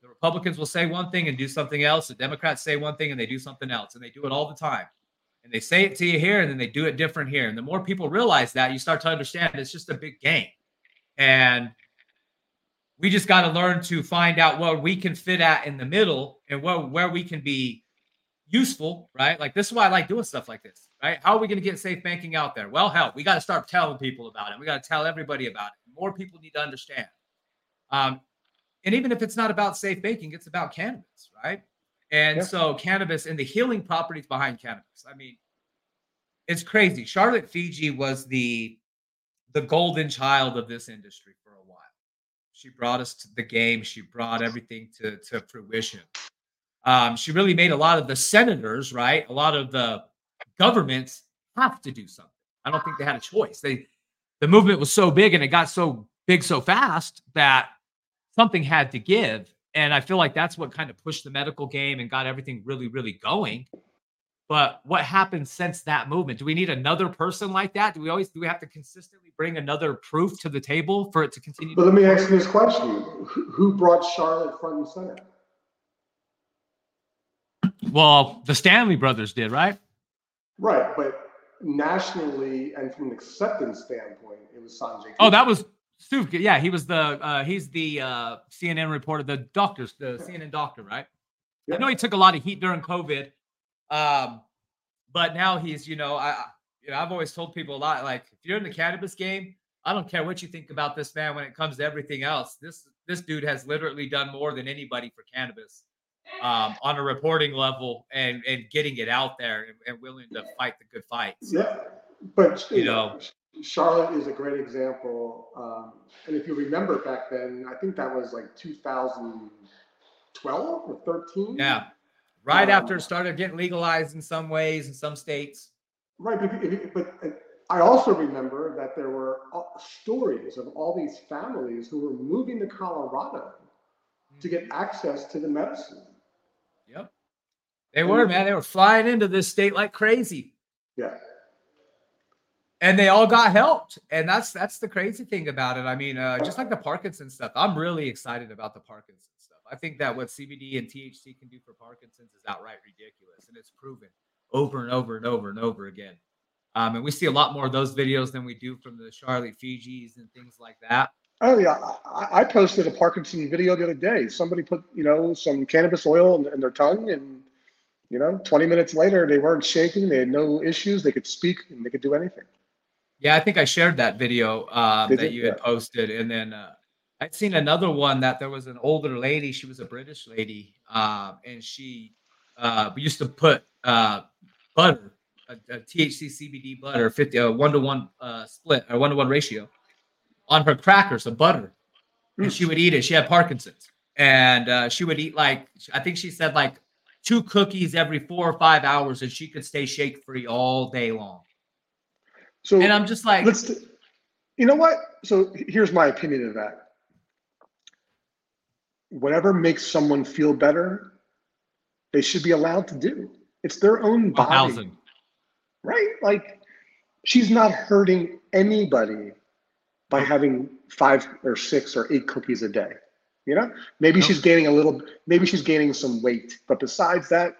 The Republicans will say one thing and do something else. The Democrats say one thing and they do something else, and they do it all the time and they say it to you here and then they do it different here. And the more people realize that, you start to understand it's just a big game. And we just got to learn to find out where we can fit at in the middle and where, where we can be useful, right? Like this is why I like doing stuff like this, right? How are we going to get safe banking out there? Well, hell, we got to start telling people about it. We got to tell everybody about it. More people need to understand. Um, and even if it's not about safe banking, it's about cannabis, right? And yeah. so cannabis and the healing properties behind cannabis. I mean, it's crazy. Charlotte Figi was the the golden child of this industry for a while. She brought us to the game. She brought everything to, to fruition. Um, she really made a lot of the senators, right? A lot of the governments have to do something. I don't think they had a choice. They the movement was so big and it got so big so fast that something had to give. And I feel like that's what kind of pushed the medical game and got everything really, really going. But what happened since that movement? Do we need another person like that? Do we always do we have to consistently bring another proof to the table for it to continue? But let me ask you this question: Who brought Charlotte front and center? Well, the Stanley brothers did, right? Right, but nationally and from an acceptance standpoint, it was Sanjay. Oh, that was Yeah, he was the uh, he's the uh, CNN reporter, the doctors, the CNN doctor, right? I know he took a lot of heat during COVID, um, but now he's you know I you know I've always told people a lot like if you're in the cannabis game, I don't care what you think about this man when it comes to everything else. This this dude has literally done more than anybody for cannabis um, on a reporting level and and getting it out there and, and willing to fight the good fights. Yeah, but you know Charlotte is a great example. Um, and if you remember back then, I think that was like 2012 or 13. Yeah. Right um, after it started getting legalized in some ways in some states. Right. But, but I also remember that there were uh, stories of all these families who were moving to Colorado to get Mm-hmm. access to the medicine. Yep. They were, man. They were flying into this state like crazy. Yeah. And they all got helped. And that's that's the crazy thing about it. I mean, uh, just like the parkinson stuff, I'm really excited about the parkinson stuff. I think that what CBD and THC can do for Parkinson's is outright ridiculous. And it's proven over and over and over and over again. Um, and we see a lot more of those videos than we do from the Charlotte Figis and things like that. Oh yeah, I, I posted a Parkinson video the other day. Somebody put you know some cannabis oil in, in their tongue, and you know, 20 minutes later they weren't shaking. They had no issues. They could speak and they could do anything. Yeah, I think I shared that video um, that you? you had Yeah. posted, and then uh, I'd seen another one that there was an older lady. She was a British lady, um, and she uh, used to put uh, butter, a, a THC CBD butter, fifty a one to one uh, split or one to one ratio, on her crackers of butter, and Mm. she would eat it. She had Parkinson's, and uh, she would eat like I think she said like two cookies every four or five hours, and she could stay shake free all day long. So And I'm just like, let's. You know what? So here's my opinion of that. Whatever makes someone feel better, they should be allowed to do. It's their own body. thousand. right? Like she's not hurting anybody by having five or six or eight cookies a day. You know, maybe No. she's gaining a little, maybe she's gaining some weight, but besides that,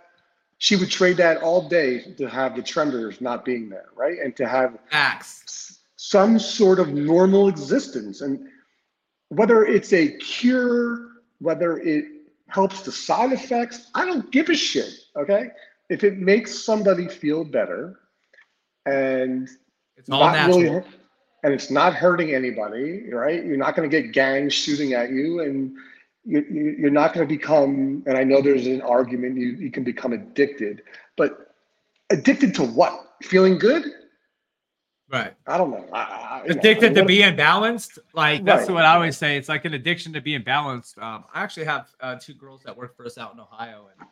she would trade that all day to have the tremors not being there, right? And to have Facts. some sort of normal existence. And whether it's a cure, whether it helps the side effects, I don't give a shit. Okay. If it makes somebody feel better and It's all not natural. really, and it's not hurting anybody, right? You're not going to get gangs shooting at you and you, you're not going to become, and I know there's an argument, you, you can become addicted, but addicted to what? Feeling good? right. I don't know. I, I, know, Addicted I mean, to being balanced. Like that's Right. what I always say. It's like an addiction to being balanced. Um, I actually have uh, two girls that work for us out in Ohio, and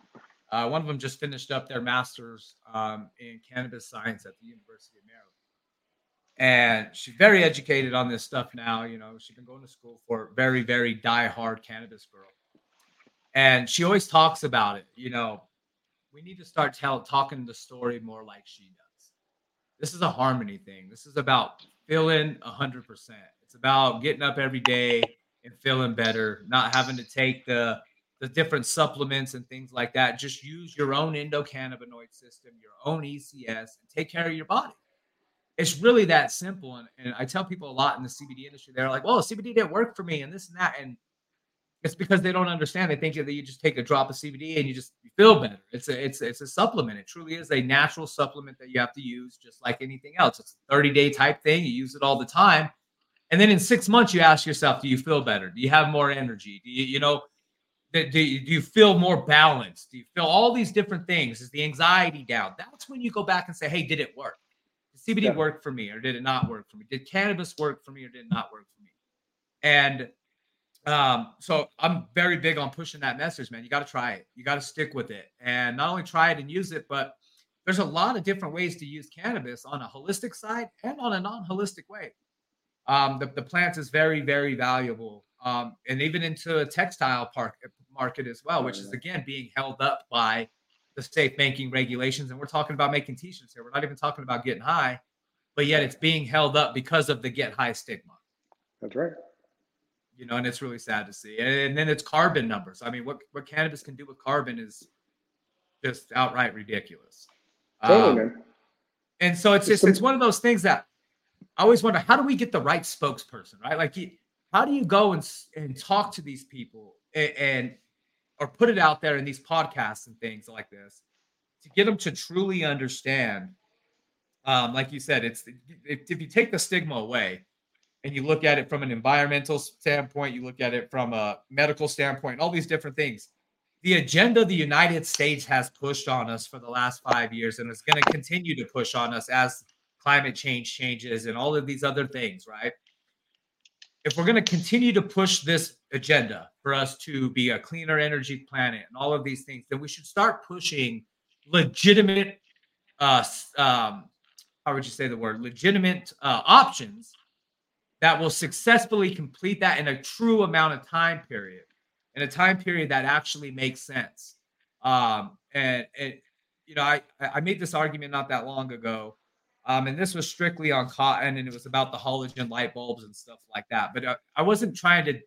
uh, one of them just finished up their master's um, in cannabis science at the University of Maryland. And she's very educated on this stuff now. You know, she's been going to school for very, very die-hard cannabis girl. And she always talks about it. You know, we need to start tell, talking the story more like she does. This is a harmony thing. This is about feeling 100%. It's about getting up every day and feeling better, not having to take the the different supplements and things like that. Just use your own endocannabinoid system, your own ECS, and take care of your body. It's really that simple. And, and I tell people a lot in the CBD industry, they're like, well, CBD didn't work for me and this and that. And it's because they don't understand. They think that you just take a drop of CBD and you just you feel better. It's a it's it's a supplement. It truly is a natural supplement that you have to use just like anything else. It's a 30 day type thing. You use it all the time. And then in six months, you ask yourself, do you feel better? Do you have more energy? Do you, you know, do, you, do you feel more balanced? Do you feel all these different things? Is the anxiety down? That's when you go back and say, hey, did it work? CBD Yeah. work for me or did it not work for me? Did cannabis work for me or did it not work for me? And um, so I'm very big on pushing that message, man. You got to try it. You got to stick with it, and not only try it and use it, but there's a lot of different ways to use cannabis on a holistic side and on a non-holistic way. Um, the, the plant is very, very valuable, um, and even into a textile park market as well, which is again being held up by the safe banking regulations. And we're talking about making t-shirts here. We're not even talking about getting high, but yet it's being held up because of the get high stigma That's right. you know, and it's really sad to see. And then it's carbon numbers. I mean, what what cannabis can do with carbon is just outright ridiculous. Totally, Um, and so it's just it's one of those things that I always wonder how do we get the right spokesperson, right? Like, how do you go and and talk to these people and, and or put it out there in these podcasts and things like this to get them to truly understand? Um, like you said, it's if, if you take the stigma away and you look at it from an environmental standpoint, you look at it from a medical standpoint, all these different things. The agenda the United States has pushed on us for the last five years and is going to continue to push on us as climate change changes and all of these other things, right? If we're going to continue to push this agenda for us to be a cleaner energy planet and all of these things, then we should start pushing legitimate, uh, um, how would you say the word? Legitimate uh, options that will successfully complete that in a true amount of time period in a time period that actually makes sense. Um, and, and you know I, I made this argument not that long ago um, and this was strictly on cotton and it was about the halogen light bulbs and stuff like that but I, uh, I wasn't trying to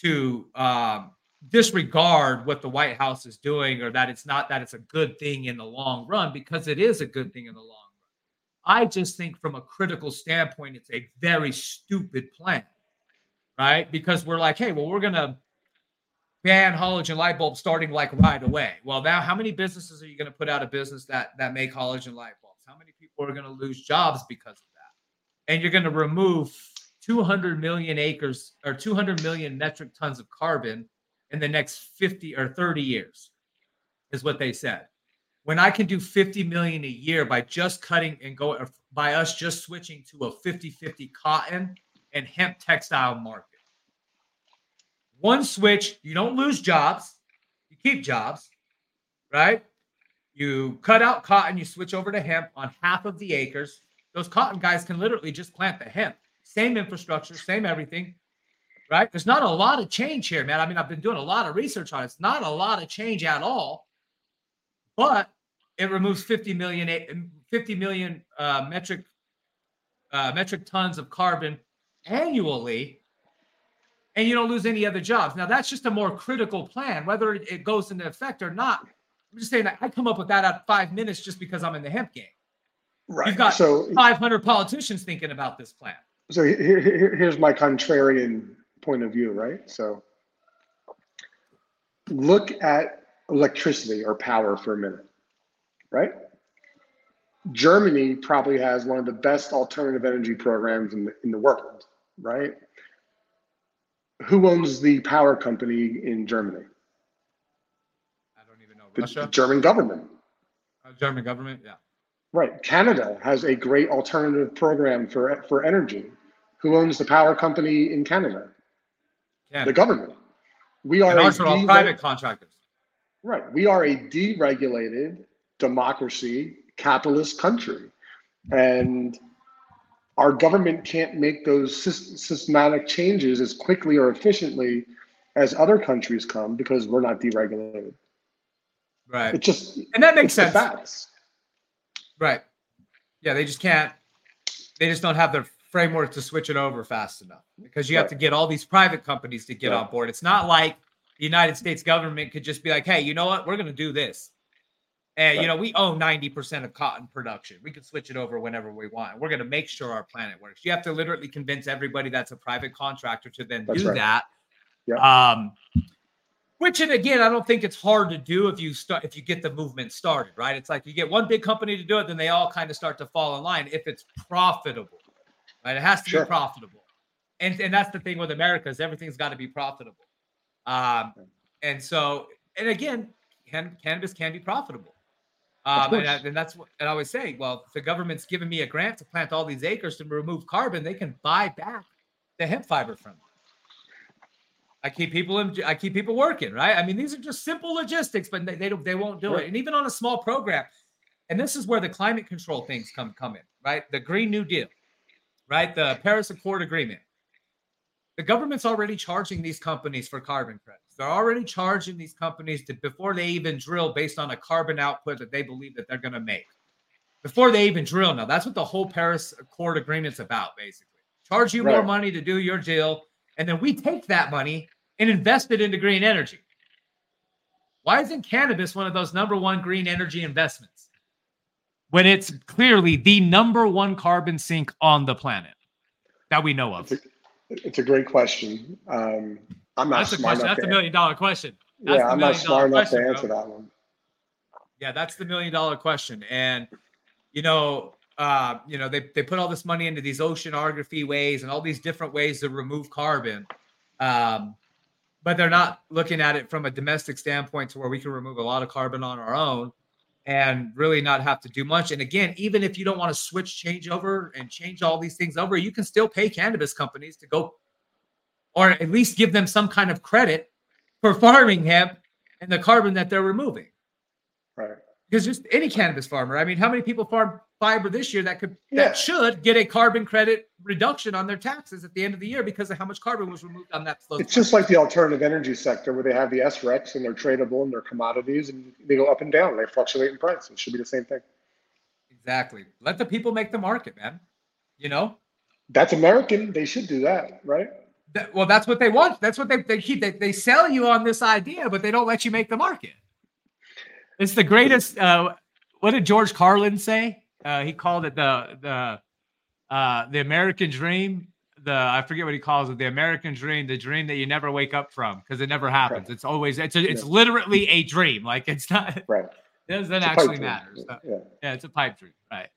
to um, disregard what the white house is doing or that it's not that it's a good thing in the long run because it is a good thing in the long run. I just think from a critical standpoint, it's a very stupid plan, right? Because we're like, hey, well, we're going to ban halogen light bulbs starting like right away. Well, now how many businesses are you going to put out of business that that make halogen light bulbs? How many people are going to lose jobs because of that? And you're going to remove 200 million acres or 200 million metric tons of carbon in the next 50 or 30 years, is what they said when I can do 50 million a year by just cutting and go by us just switching to a 50-50 cotton and hemp textile market. One switch, you don't lose jobs, you keep jobs, right? You cut out cotton, you switch over to hemp on half of the acres. Those cotton guys can literally just plant the hemp. Same infrastructure, same everything, right? There's not a lot of change here, man. I mean, I've been doing a lot of research on it. It's not a lot of change at all. But it removes 50 million 50 million uh, metric uh, metric tons of carbon annually and you don't lose any other jobs now that's just a more critical plan whether it goes into effect or not i'm just saying that i come up with that at five minutes just because i'm in the hemp game right you've got so 500 politicians thinking about this plan so here, here, here's my contrarian point of view right so look at electricity or power for a minute right? Germany probably has one of the best alternative energy programs in the, in the world, right? Who owns the power company in Germany? I don't even know. The, the German government. Uh, German government, yeah. Right. Canada has a great alternative program for for energy. Who owns the power company in Canada? The government. We are and also all private contractors. Right. We are a deregulated democracy, capitalist country. And our government can't make those systematic changes as quickly or efficiently as other countries come because we're not deregulated. Right. It just and that makes sense. Right. Yeah, they just can't. They just don't have the framework to switch it over fast enough because you have to get all these private companies to get right. on board. It's not like the United States government could just be like, "Hey, you know what? We're going to do this." And right. you know, we own 90% of cotton production. We can switch it over whenever we want. We're going to make sure our planet works. You have to literally convince everybody that's a private contractor to then that's do right. that. Yeah. Um, which and again, I don't think it's hard to do if you start if you get the movement started, right? It's like you get one big company to do it, then they all kind of start to fall in line if it's profitable. Right? It has to sure. be profitable. And and that's the thing with America is everything's got to be profitable. Um, and so and again, can, cannabis can be profitable. Um, and, I, and, that's what and I always say. Well, if the government's giving me a grant to plant all these acres to remove carbon, they can buy back the hemp fiber from me. I keep people in, I keep people working, right? I mean, these are just simple logistics, but they they, don't, they won't do it. And even on a small program, and this is where the climate control things come come in, right? The Green New Deal, right? The Paris Accord Agreement. The government's already charging these companies for carbon credits. They're already charging these companies to before they even drill based on a carbon output that they believe that they're going to make. Before they even drill. Now, that's what the whole Paris Accord agreement's about, basically. Charge you right. more money to do your deal, and then we take that money and invest it into green energy. Why isn't cannabis one of those number one green energy investments? When it's clearly the number one carbon sink on the planet that we know of. It's a, it's a great question. Um, I'm not that's smart enough. That's the million dollar question. That's yeah, I'm not smart enough question, to answer bro. that one. Yeah, that's the million dollar question. And you know, uh, you know, they, they put all this money into these oceanography ways and all these different ways to remove carbon. Um, but they're not looking at it from a domestic standpoint to where we can remove a lot of carbon on our own and really not have to do much. And again, even if you don't want to switch change over and change all these things over, you can still pay cannabis companies to go or at least give them some kind of credit for farming hemp and the carbon that they're removing. Right. Because just any cannabis farmer. I mean, how many people farm fiber this year that could yeah. that should get a carbon credit reduction on their taxes at the end of the year because of how much carbon was removed on that flow. It's just like the alternative energy sector where they have the SRECs and they're tradable and they're commodities and they go up and down. They fluctuate in price. It should be the same thing. Exactly. Let the people make the market, man. You know? That's American. They should do that, right? That, well, that's what they want. That's what they, they keep. They, they sell you on this idea, but they don't let you make the market. It's the greatest. Uh, what did George Carlin say? Uh, he called it the the uh, the American dream. The I forget what he calls it. The American dream, the dream that you never wake up from because it never happens. Right. It's always it's a, it's yeah. literally a dream. Like it's not. Right. [LAUGHS] It doesn't actually matter. So, yeah. yeah, it's a pipe dream. Right.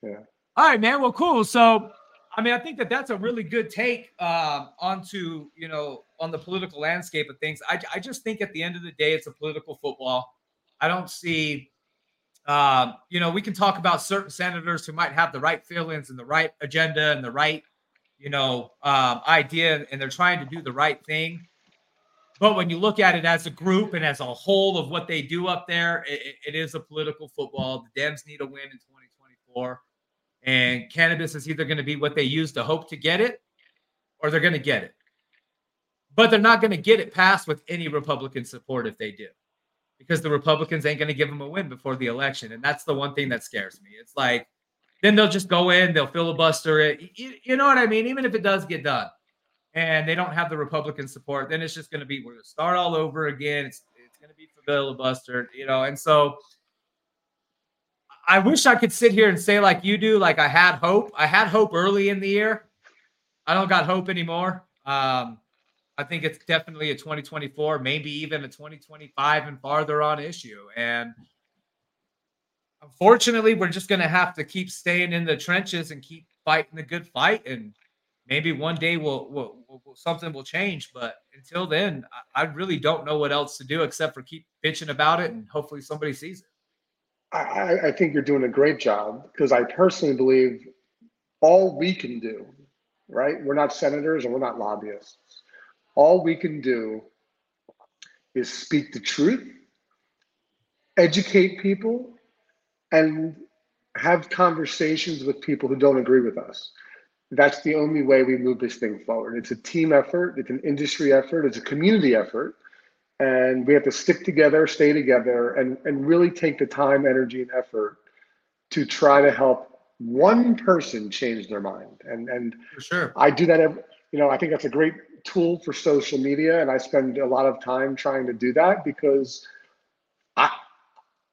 Yeah. All right, man. Well, cool. So, I mean, I think that that's a really good take um, onto you know on the political landscape of things. I I just think at the end of the day, it's a political football. I don't see um, you know, we can talk about certain senators who might have the right feelings and the right agenda and the right, you know, um, idea, and they're trying to do the right thing. But when you look at it as a group and as a whole of what they do up there, it, it is a political football. The Dems need a win in 2024. And cannabis is either going to be what they use to hope to get it or they're going to get it. But they're not going to get it passed with any Republican support if they do because the Republicans ain't going to give them a win before the election. And that's the one thing that scares me. It's like, then they'll just go in, they'll filibuster it. You, you know what I mean? Even if it does get done and they don't have the Republican support, then it's just going to be, we're going to start all over again. It's, it's going to be filibustered, you know? And so I wish I could sit here and say, like you do, like I had hope. I had hope early in the year. I don't got hope anymore. Um, I think it's definitely a 2024, maybe even a 2025 and farther on issue. And unfortunately, we're just going to have to keep staying in the trenches and keep fighting the good fight. And maybe one day we'll, we'll, we'll something will change. But until then, I, I, really don't know what else to do except for keep bitching about it and hopefully somebody sees it. I, I think you're doing a great job because I personally believe all we can do, right? We're not senators and we're not lobbyists all we can do is speak the truth, educate people, and have conversations with people who don't agree with us. That's the only way we move this thing forward. It's a team effort, it's an industry effort, it's a community effort. And we have to stick together, stay together, and, and really take the time, energy, and effort to try to help one person change their mind. And and For sure. I do that every, you know, I think that's a great tool for social media, and I spend a lot of time trying to do that because I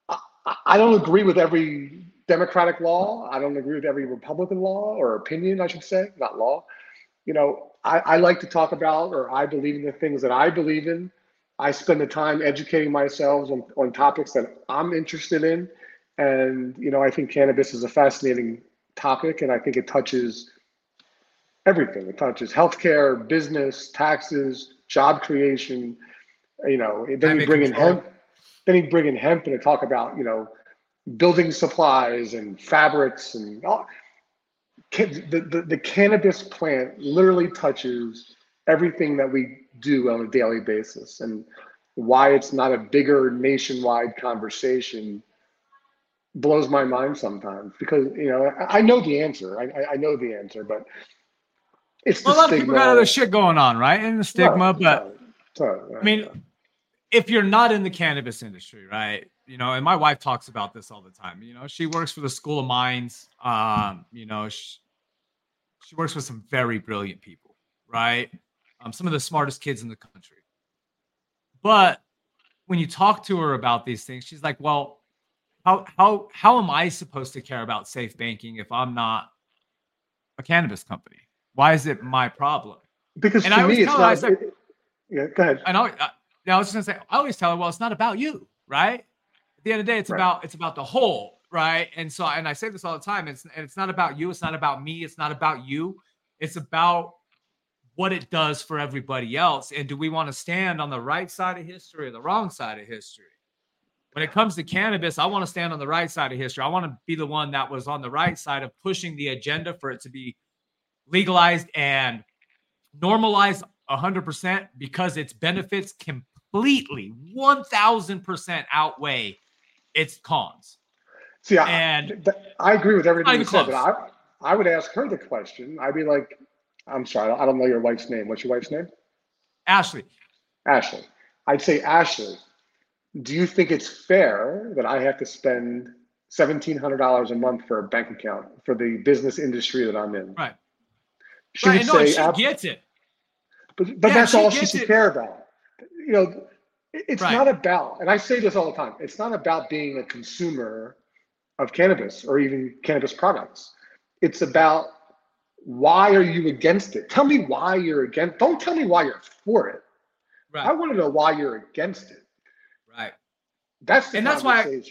I, I don't agree with every Democratic law. I don't agree with every Republican law or opinion, I should say, not law. You know, I, I like to talk about or I believe in the things that I believe in. I spend the time educating myself on, on topics that I'm interested in. And, you know, I think cannabis is a fascinating topic and I think it touches everything. It touches healthcare, business, taxes, job creation. You know, then you bring in hemp. Then you bring in hemp and talk about you know building supplies and fabrics and all. The, the, the cannabis plant literally touches everything that we do on a daily basis and why it's not a bigger nationwide conversation blows my mind sometimes because you know I, I know the answer I, I know the answer but it's well, a lot of people got other shit going on, right? And the stigma, but I mean, if you're not in the cannabis industry, right? You know, and my wife talks about this all the time. You know, she works for the School of Mines. Um, you know, she, she works with some very brilliant people, right? Um, some of the smartest kids in the country. But when you talk to her about these things, she's like, "Well, how how how am I supposed to care about safe banking if I'm not a cannabis company?" Why is it my problem? Because and to I me, it's not. It, yeah, go ahead. And I, I, I was just gonna say, I always tell her, well, it's not about you, right? At the end of the day, it's right. about it's about the whole, right? And so, and I say this all the time. It's and it's not about you. It's not about me. It's not about you. It's about what it does for everybody else. And do we want to stand on the right side of history or the wrong side of history? When it comes to cannabis, I want to stand on the right side of history. I want to be the one that was on the right side of pushing the agenda for it to be legalized and normalized 100% because its benefits completely 1000% outweigh it's cons. See, I, and I agree with everything you said, but I, I would ask her the question. I'd be like, I'm sorry, I don't know your wife's name. What's your wife's name? Ashley. Ashley. I'd say, Ashley, do you think it's fair that I have to spend $1,700 a month for a bank account for the business industry that I'm in? Right. She right, would say, she gets it. But, but yeah, that's all she should it. care about. You know, it's right. not about, and I say this all the time, it's not about being a consumer of cannabis or even cannabis products. It's about why are you against it? Tell me why you're against. Don't tell me why you're for it. Right. I want to know why you're against it. Right. That's and that's why I,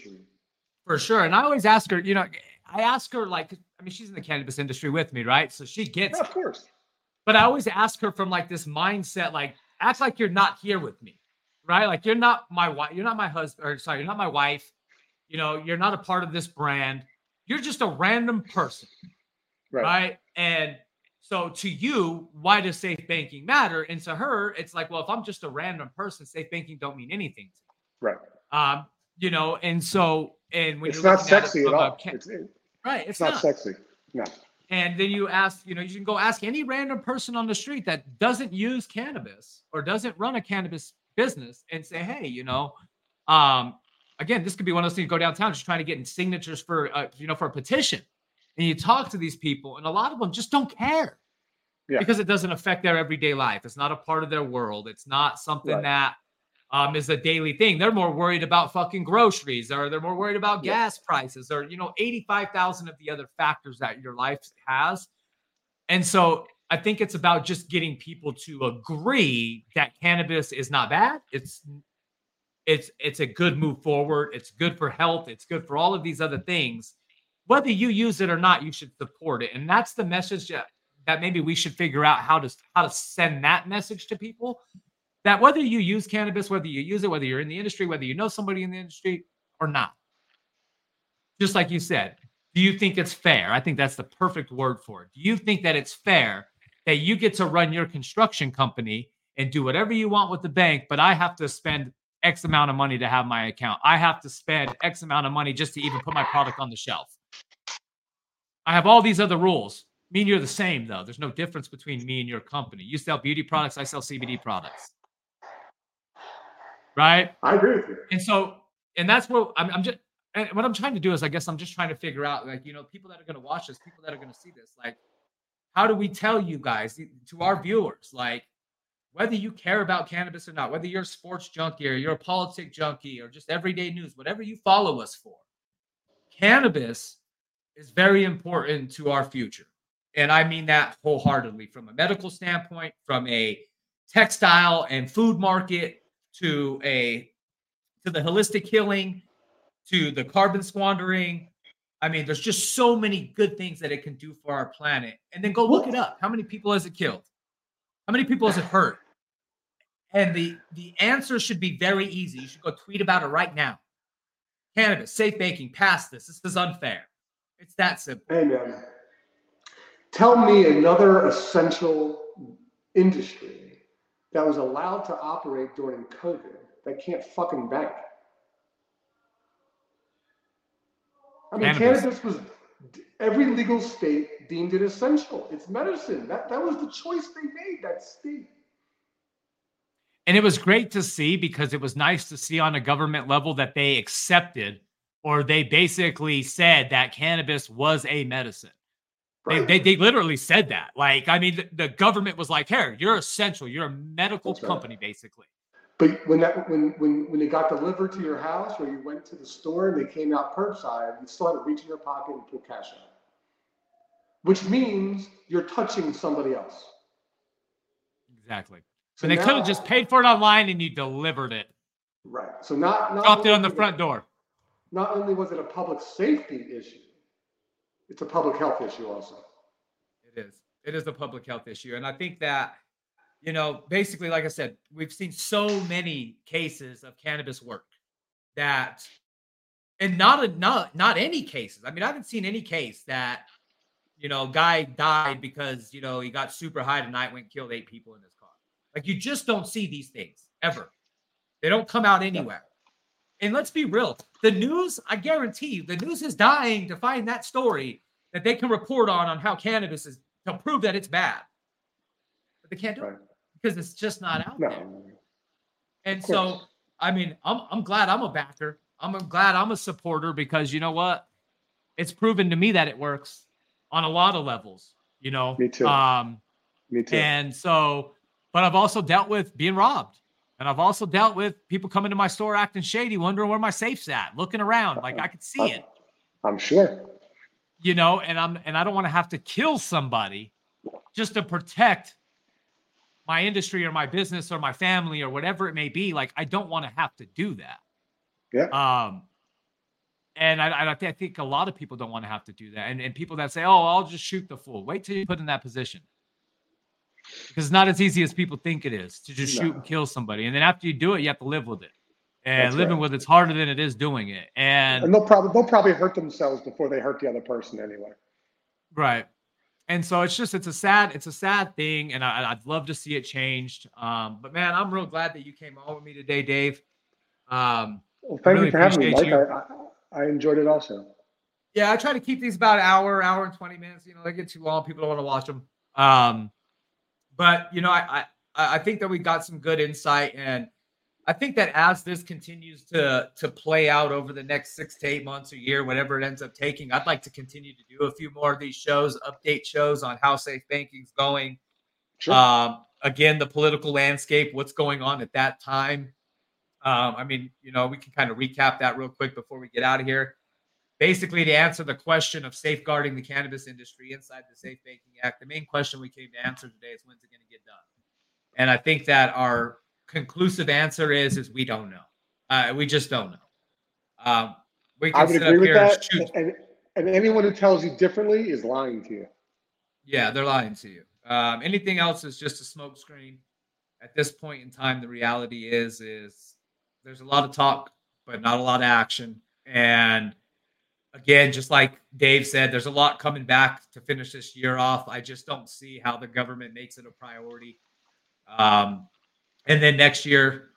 for sure. And I always ask her. You know, I ask her like, I mean, she's in the cannabis industry with me, right? So she gets. Yeah, of course. But I always ask her from like this mindset, like, act like you're not here with me, right? Like you're not my wife. You're not my husband. Or sorry, you're not my wife. You know, you're not a part of this brand. You're just a random person, right? right? And so to you, why does safe banking matter? And to her, it's like, well, if I'm just a random person, safe banking don't mean anything. Right. Um, you know, and so and when it's not sexy at all. Can- it's, it, right. It's, it's not, not sexy. No. And then you ask, you know, you can go ask any random person on the street that doesn't use cannabis or doesn't run a cannabis business and say, hey, you know, um, again, this could be one of those things. Go downtown, just trying to get in signatures for, uh, you know, for a petition, and you talk to these people, and a lot of them just don't care yeah. because it doesn't affect their everyday life. It's not a part of their world. It's not something right. that um, is a daily thing. They're more worried about fucking groceries, or they're more worried about yeah. gas prices, or you know, eighty-five thousand of the other factors that your life has. And so I think it's about just getting people to agree that cannabis is not bad. It's it's it's a good move forward. It's good for health. It's good for all of these other things. Whether you use it or not, you should support it. And that's the message that, that maybe we should figure out how to how to send that message to people. That whether you use cannabis, whether you use it, whether you're in the industry, whether you know somebody in the industry or not. Just like you said, do you think it's fair? I think that's the perfect word for it. Do you think that it's fair that you get to run your construction company and do whatever you want with the bank, but I have to spend X amount of money to have my account. I have to spend X amount of money just to even put my product on the shelf. I have all these other rules. Me and you're the same, though. There's no difference between me and your company. You sell beauty products, I sell CBD products. Right? I agree with you. And so, and that's what I'm, I'm just, and what I'm trying to do is, I guess I'm just trying to figure out, like, you know, people that are going to watch this, people that are going to see this, like, how do we tell you guys, to our viewers, like, whether you care about cannabis or not, whether you're a sports junkie or you're a politic junkie or just everyday news, whatever you follow us for, cannabis is very important to our future. And I mean that wholeheartedly from a medical standpoint, from a textile and food market to a to the holistic healing to the carbon sequestering. I mean, there's just so many good things that it can do for our planet. And then go look it up. How many people has it killed? How many people has it hurt? And the the answer should be very easy. You should go tweet about it right now. Cannabis, safe banking, pass this. This is unfair. It's that simple. Man, tell me another essential industry that was allowed to operate during COVID that can't fucking bank. I mean, cannabis, cannabis was every legal state deemed it essential. It's medicine. That that was the choice they made. That state. And it was great to see because it was nice to see on a government level that they accepted or they basically said that cannabis was a medicine. Right. They, they, they literally said that. Like, I mean, the, the government was like, "Here, you're essential. You're a medical That's company, right. basically." But when that when when when it got delivered to your house, or you went to the store and they came out curbside, you still had to reach in your pocket and pull cash out which means you're touching somebody else. Exactly. So, so they could have just paid for it online and you delivered it. Right. So not, not dropped it on the front door. Not only was it a public safety issue, it's a public health issue also. It is. It is a public health issue. And I think that, you know, basically, like I said, we've seen so many cases of cannabis work that and not a, not not any cases. I mean, I haven't seen any case that you know, guy died because, you know, he got super high tonight, went killed eight people in his car. Like you just don't see these things ever. They don't come out anywhere. And let's be real. The news, I guarantee you, the news is dying to find that story that they can report on on how cannabis is to prove that it's bad. But they can't do right. it because it's just not out no. there. And so, I mean, I'm I'm glad I'm a backer. I'm glad I'm a supporter because you know what? It's proven to me that it works on a lot of levels, you know. Me too. Um me too. And so, but I've also dealt with being robbed. And I've also dealt with people coming to my store acting shady, wondering where my safe's at, looking around. Like I could see I'm, it. I'm sure. You know, and I'm and I don't want to have to kill somebody just to protect my industry or my business or my family or whatever it may be. Like I don't want to have to do that. Yeah. Um, and I, I, th- I think a lot of people don't want to have to do that. And, and people that say, oh, I'll just shoot the fool. Wait till you put in that position. Because it's not as easy as people think it is to just no. shoot and kill somebody. And then after you do it, you have to live with it. And That's living right. with it's harder than it is doing it. And, and they'll probably they'll probably hurt themselves before they hurt the other person anyway. Right. And so it's just it's a sad it's a sad thing, and I, would love to see it changed. Um, but man, I'm real glad that you came on with me today, Dave. Um, well, thank really you for having me, Mike. I, I, enjoyed it also. Yeah, I try to keep these about an hour, hour and twenty minutes. You know, they get too long. People don't want to watch them. Um, but you know, I, I I think that we got some good insight, and I think that as this continues to to play out over the next six to eight months, a year, whatever it ends up taking, I'd like to continue to do a few more of these shows, update shows on how safe banking's going. Sure. Um, again, the political landscape, what's going on at that time. Um, I mean, you know, we can kind of recap that real quick before we get out of here. Basically, to answer the question of safeguarding the cannabis industry inside the Safe Banking Act, the main question we came to answer today is when's it going to get done? And I think that our conclusive answer is is we don't know. Uh, we just don't know. Um, we can I would agree with that. And, and anyone who tells you differently is lying to you. Yeah, they're lying to you. Um, anything else is just a smokescreen. At this point in time, the reality is is there's a lot of talk, but not a lot of action. And again, just like Dave said, there's a lot coming back to finish this year off. I just don't see how the government makes it a priority. Um, and then next year,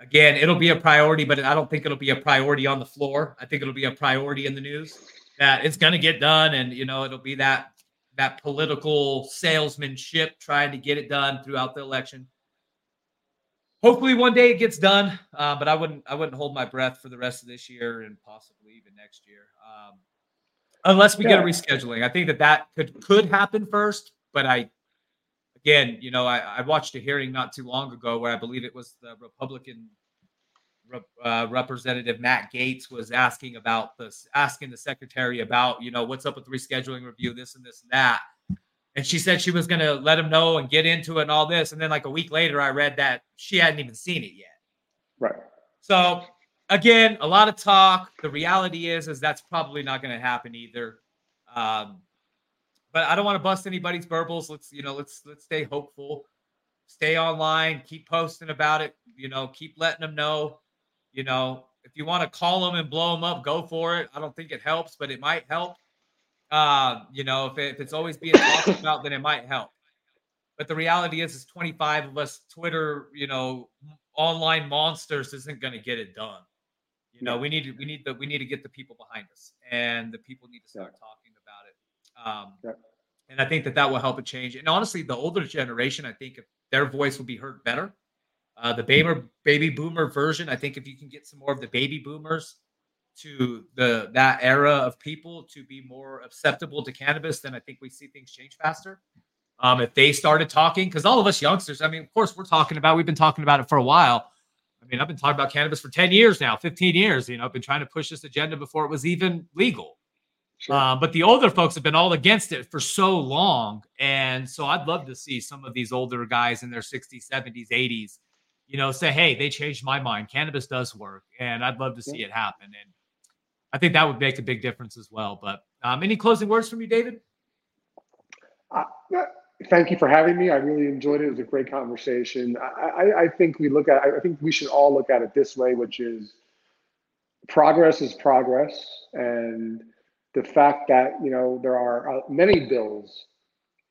again, it'll be a priority, but I don't think it'll be a priority on the floor. I think it'll be a priority in the news that it's going to get done, and you know, it'll be that that political salesmanship trying to get it done throughout the election hopefully one day it gets done. Uh, but I wouldn't I wouldn't hold my breath for the rest of this year and possibly even next year, um, unless we yeah. get a rescheduling. I think that that could could happen first. But I, again, you know, I, I watched a hearing not too long ago where I believe it was the Republican uh, representative Matt Gaetz was asking about this, asking the secretary about, you know, what's up with the rescheduling review, this and this and that and she said she was going to let him know and get into it and all this. And then like a week later i read that she hadn't even seen it yet. Right. So again a lot of talk. The reality is is that's probably not going to happen either. Um, but i don't want to bust anybody's burbles let's you know let's let's stay hopeful. Stay online. Keep posting about it. You know keep letting them know. You know if you want to call them and blow them up go for it. I don't think it helps but it might help uh, you know, if, it, if it's always being talked [COUGHS] about, then it might help. But the reality is, is 25 of us Twitter, you know, online monsters isn't going to get it done. You know, we need to, we need the we need to get the people behind us, and the people need to start talking about it. Um, yeah. And I think that that will help it change. And honestly, the older generation, I think, if their voice will be heard better. Uh, the baby baby boomer version, I think, if you can get some more of the baby boomers to the that era of people to be more acceptable to cannabis, then I think we see things change faster. Um, if they started talking, because all of us youngsters, I mean, of course, we're talking about, we've been talking about it for a while. I mean, I've been talking about cannabis for 10 years now, 15 years. You know, I've been trying to push this agenda before it was even legal. Sure. Um, but the older folks have been all against it for so long. And so I'd love to see some of these older guys in their 60s, 70s, 80s, you know, say, hey, they changed my mind. Cannabis does work. And I'd love to see yeah. it happen. And I think that would make a big difference as well. But um, any closing words from you, David? Uh, thank you for having me. I really enjoyed it. It was a great conversation. I, I, I think we look at. I think we should all look at it this way, which is progress is progress, and the fact that you know there are uh, many bills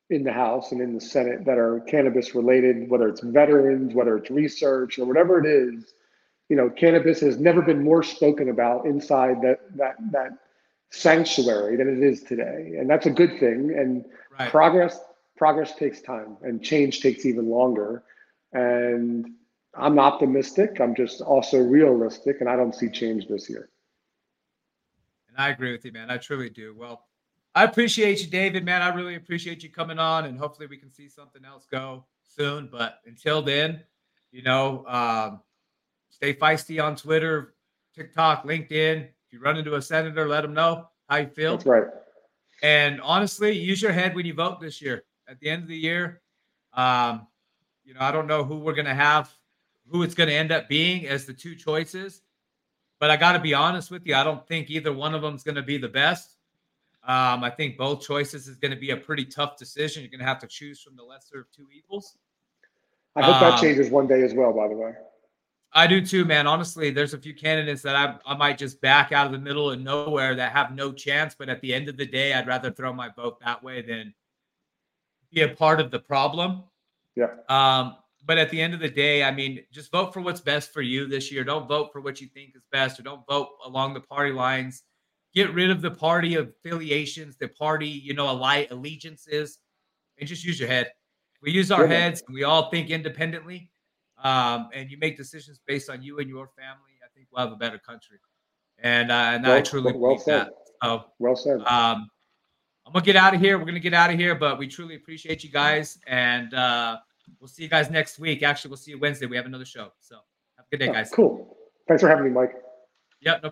in the House and in the Senate that are cannabis related, whether it's veterans, whether it's research, or whatever it is you know, cannabis has never been more spoken about inside that that that sanctuary than it is today, and that's a good thing. And right. progress progress takes time, and change takes even longer. And I'm optimistic. I'm just also realistic, and I don't see change this year. And I agree with you, man. I truly do. Well, I appreciate you, David, man. I really appreciate you coming on, and hopefully we can see something else go soon. But until then, you know, um, stay feisty on Twitter, TikTok, LinkedIn. If you run into a senator, let them know how you feel. That's right. And honestly, use your head when you vote this year. At the end of the year, um, you know, I don't know who we're going to have, who it's going to end up being as the two choices. But I got to be honest with you, I don't think either one of them is going to be the best. Um, I think both choices is going to be a pretty tough decision. You're going to have to choose from the lesser of two evils. I hope that um, changes one day as well, by the way. I do too, man. Honestly, there's a few candidates that I, I might just back out of the middle of nowhere that have no chance. But at the end of the day, I'd rather throw my vote that way than be a part of the problem. Yeah. Um, but at the end of the day, I mean, just vote for what's best for you this year. Don't vote for what you think is best, or don't vote along the party lines. Get rid of the party affiliations, the party, you know, allegiances, and just use your head. We use our yeah. heads, and we all think independently. Um, and you make decisions based on you and your family. I think we'll have a better country. And uh, and well, I truly well believe said. that. So, well said. Um, I'm gonna get out of here. We're gonna get out of here, but we truly appreciate you guys, and uh, we'll see you guys next week. Actually, we'll see you Wednesday. We have another show. So have a good day, guys. cool. Thanks for having me, Mike. Yep. No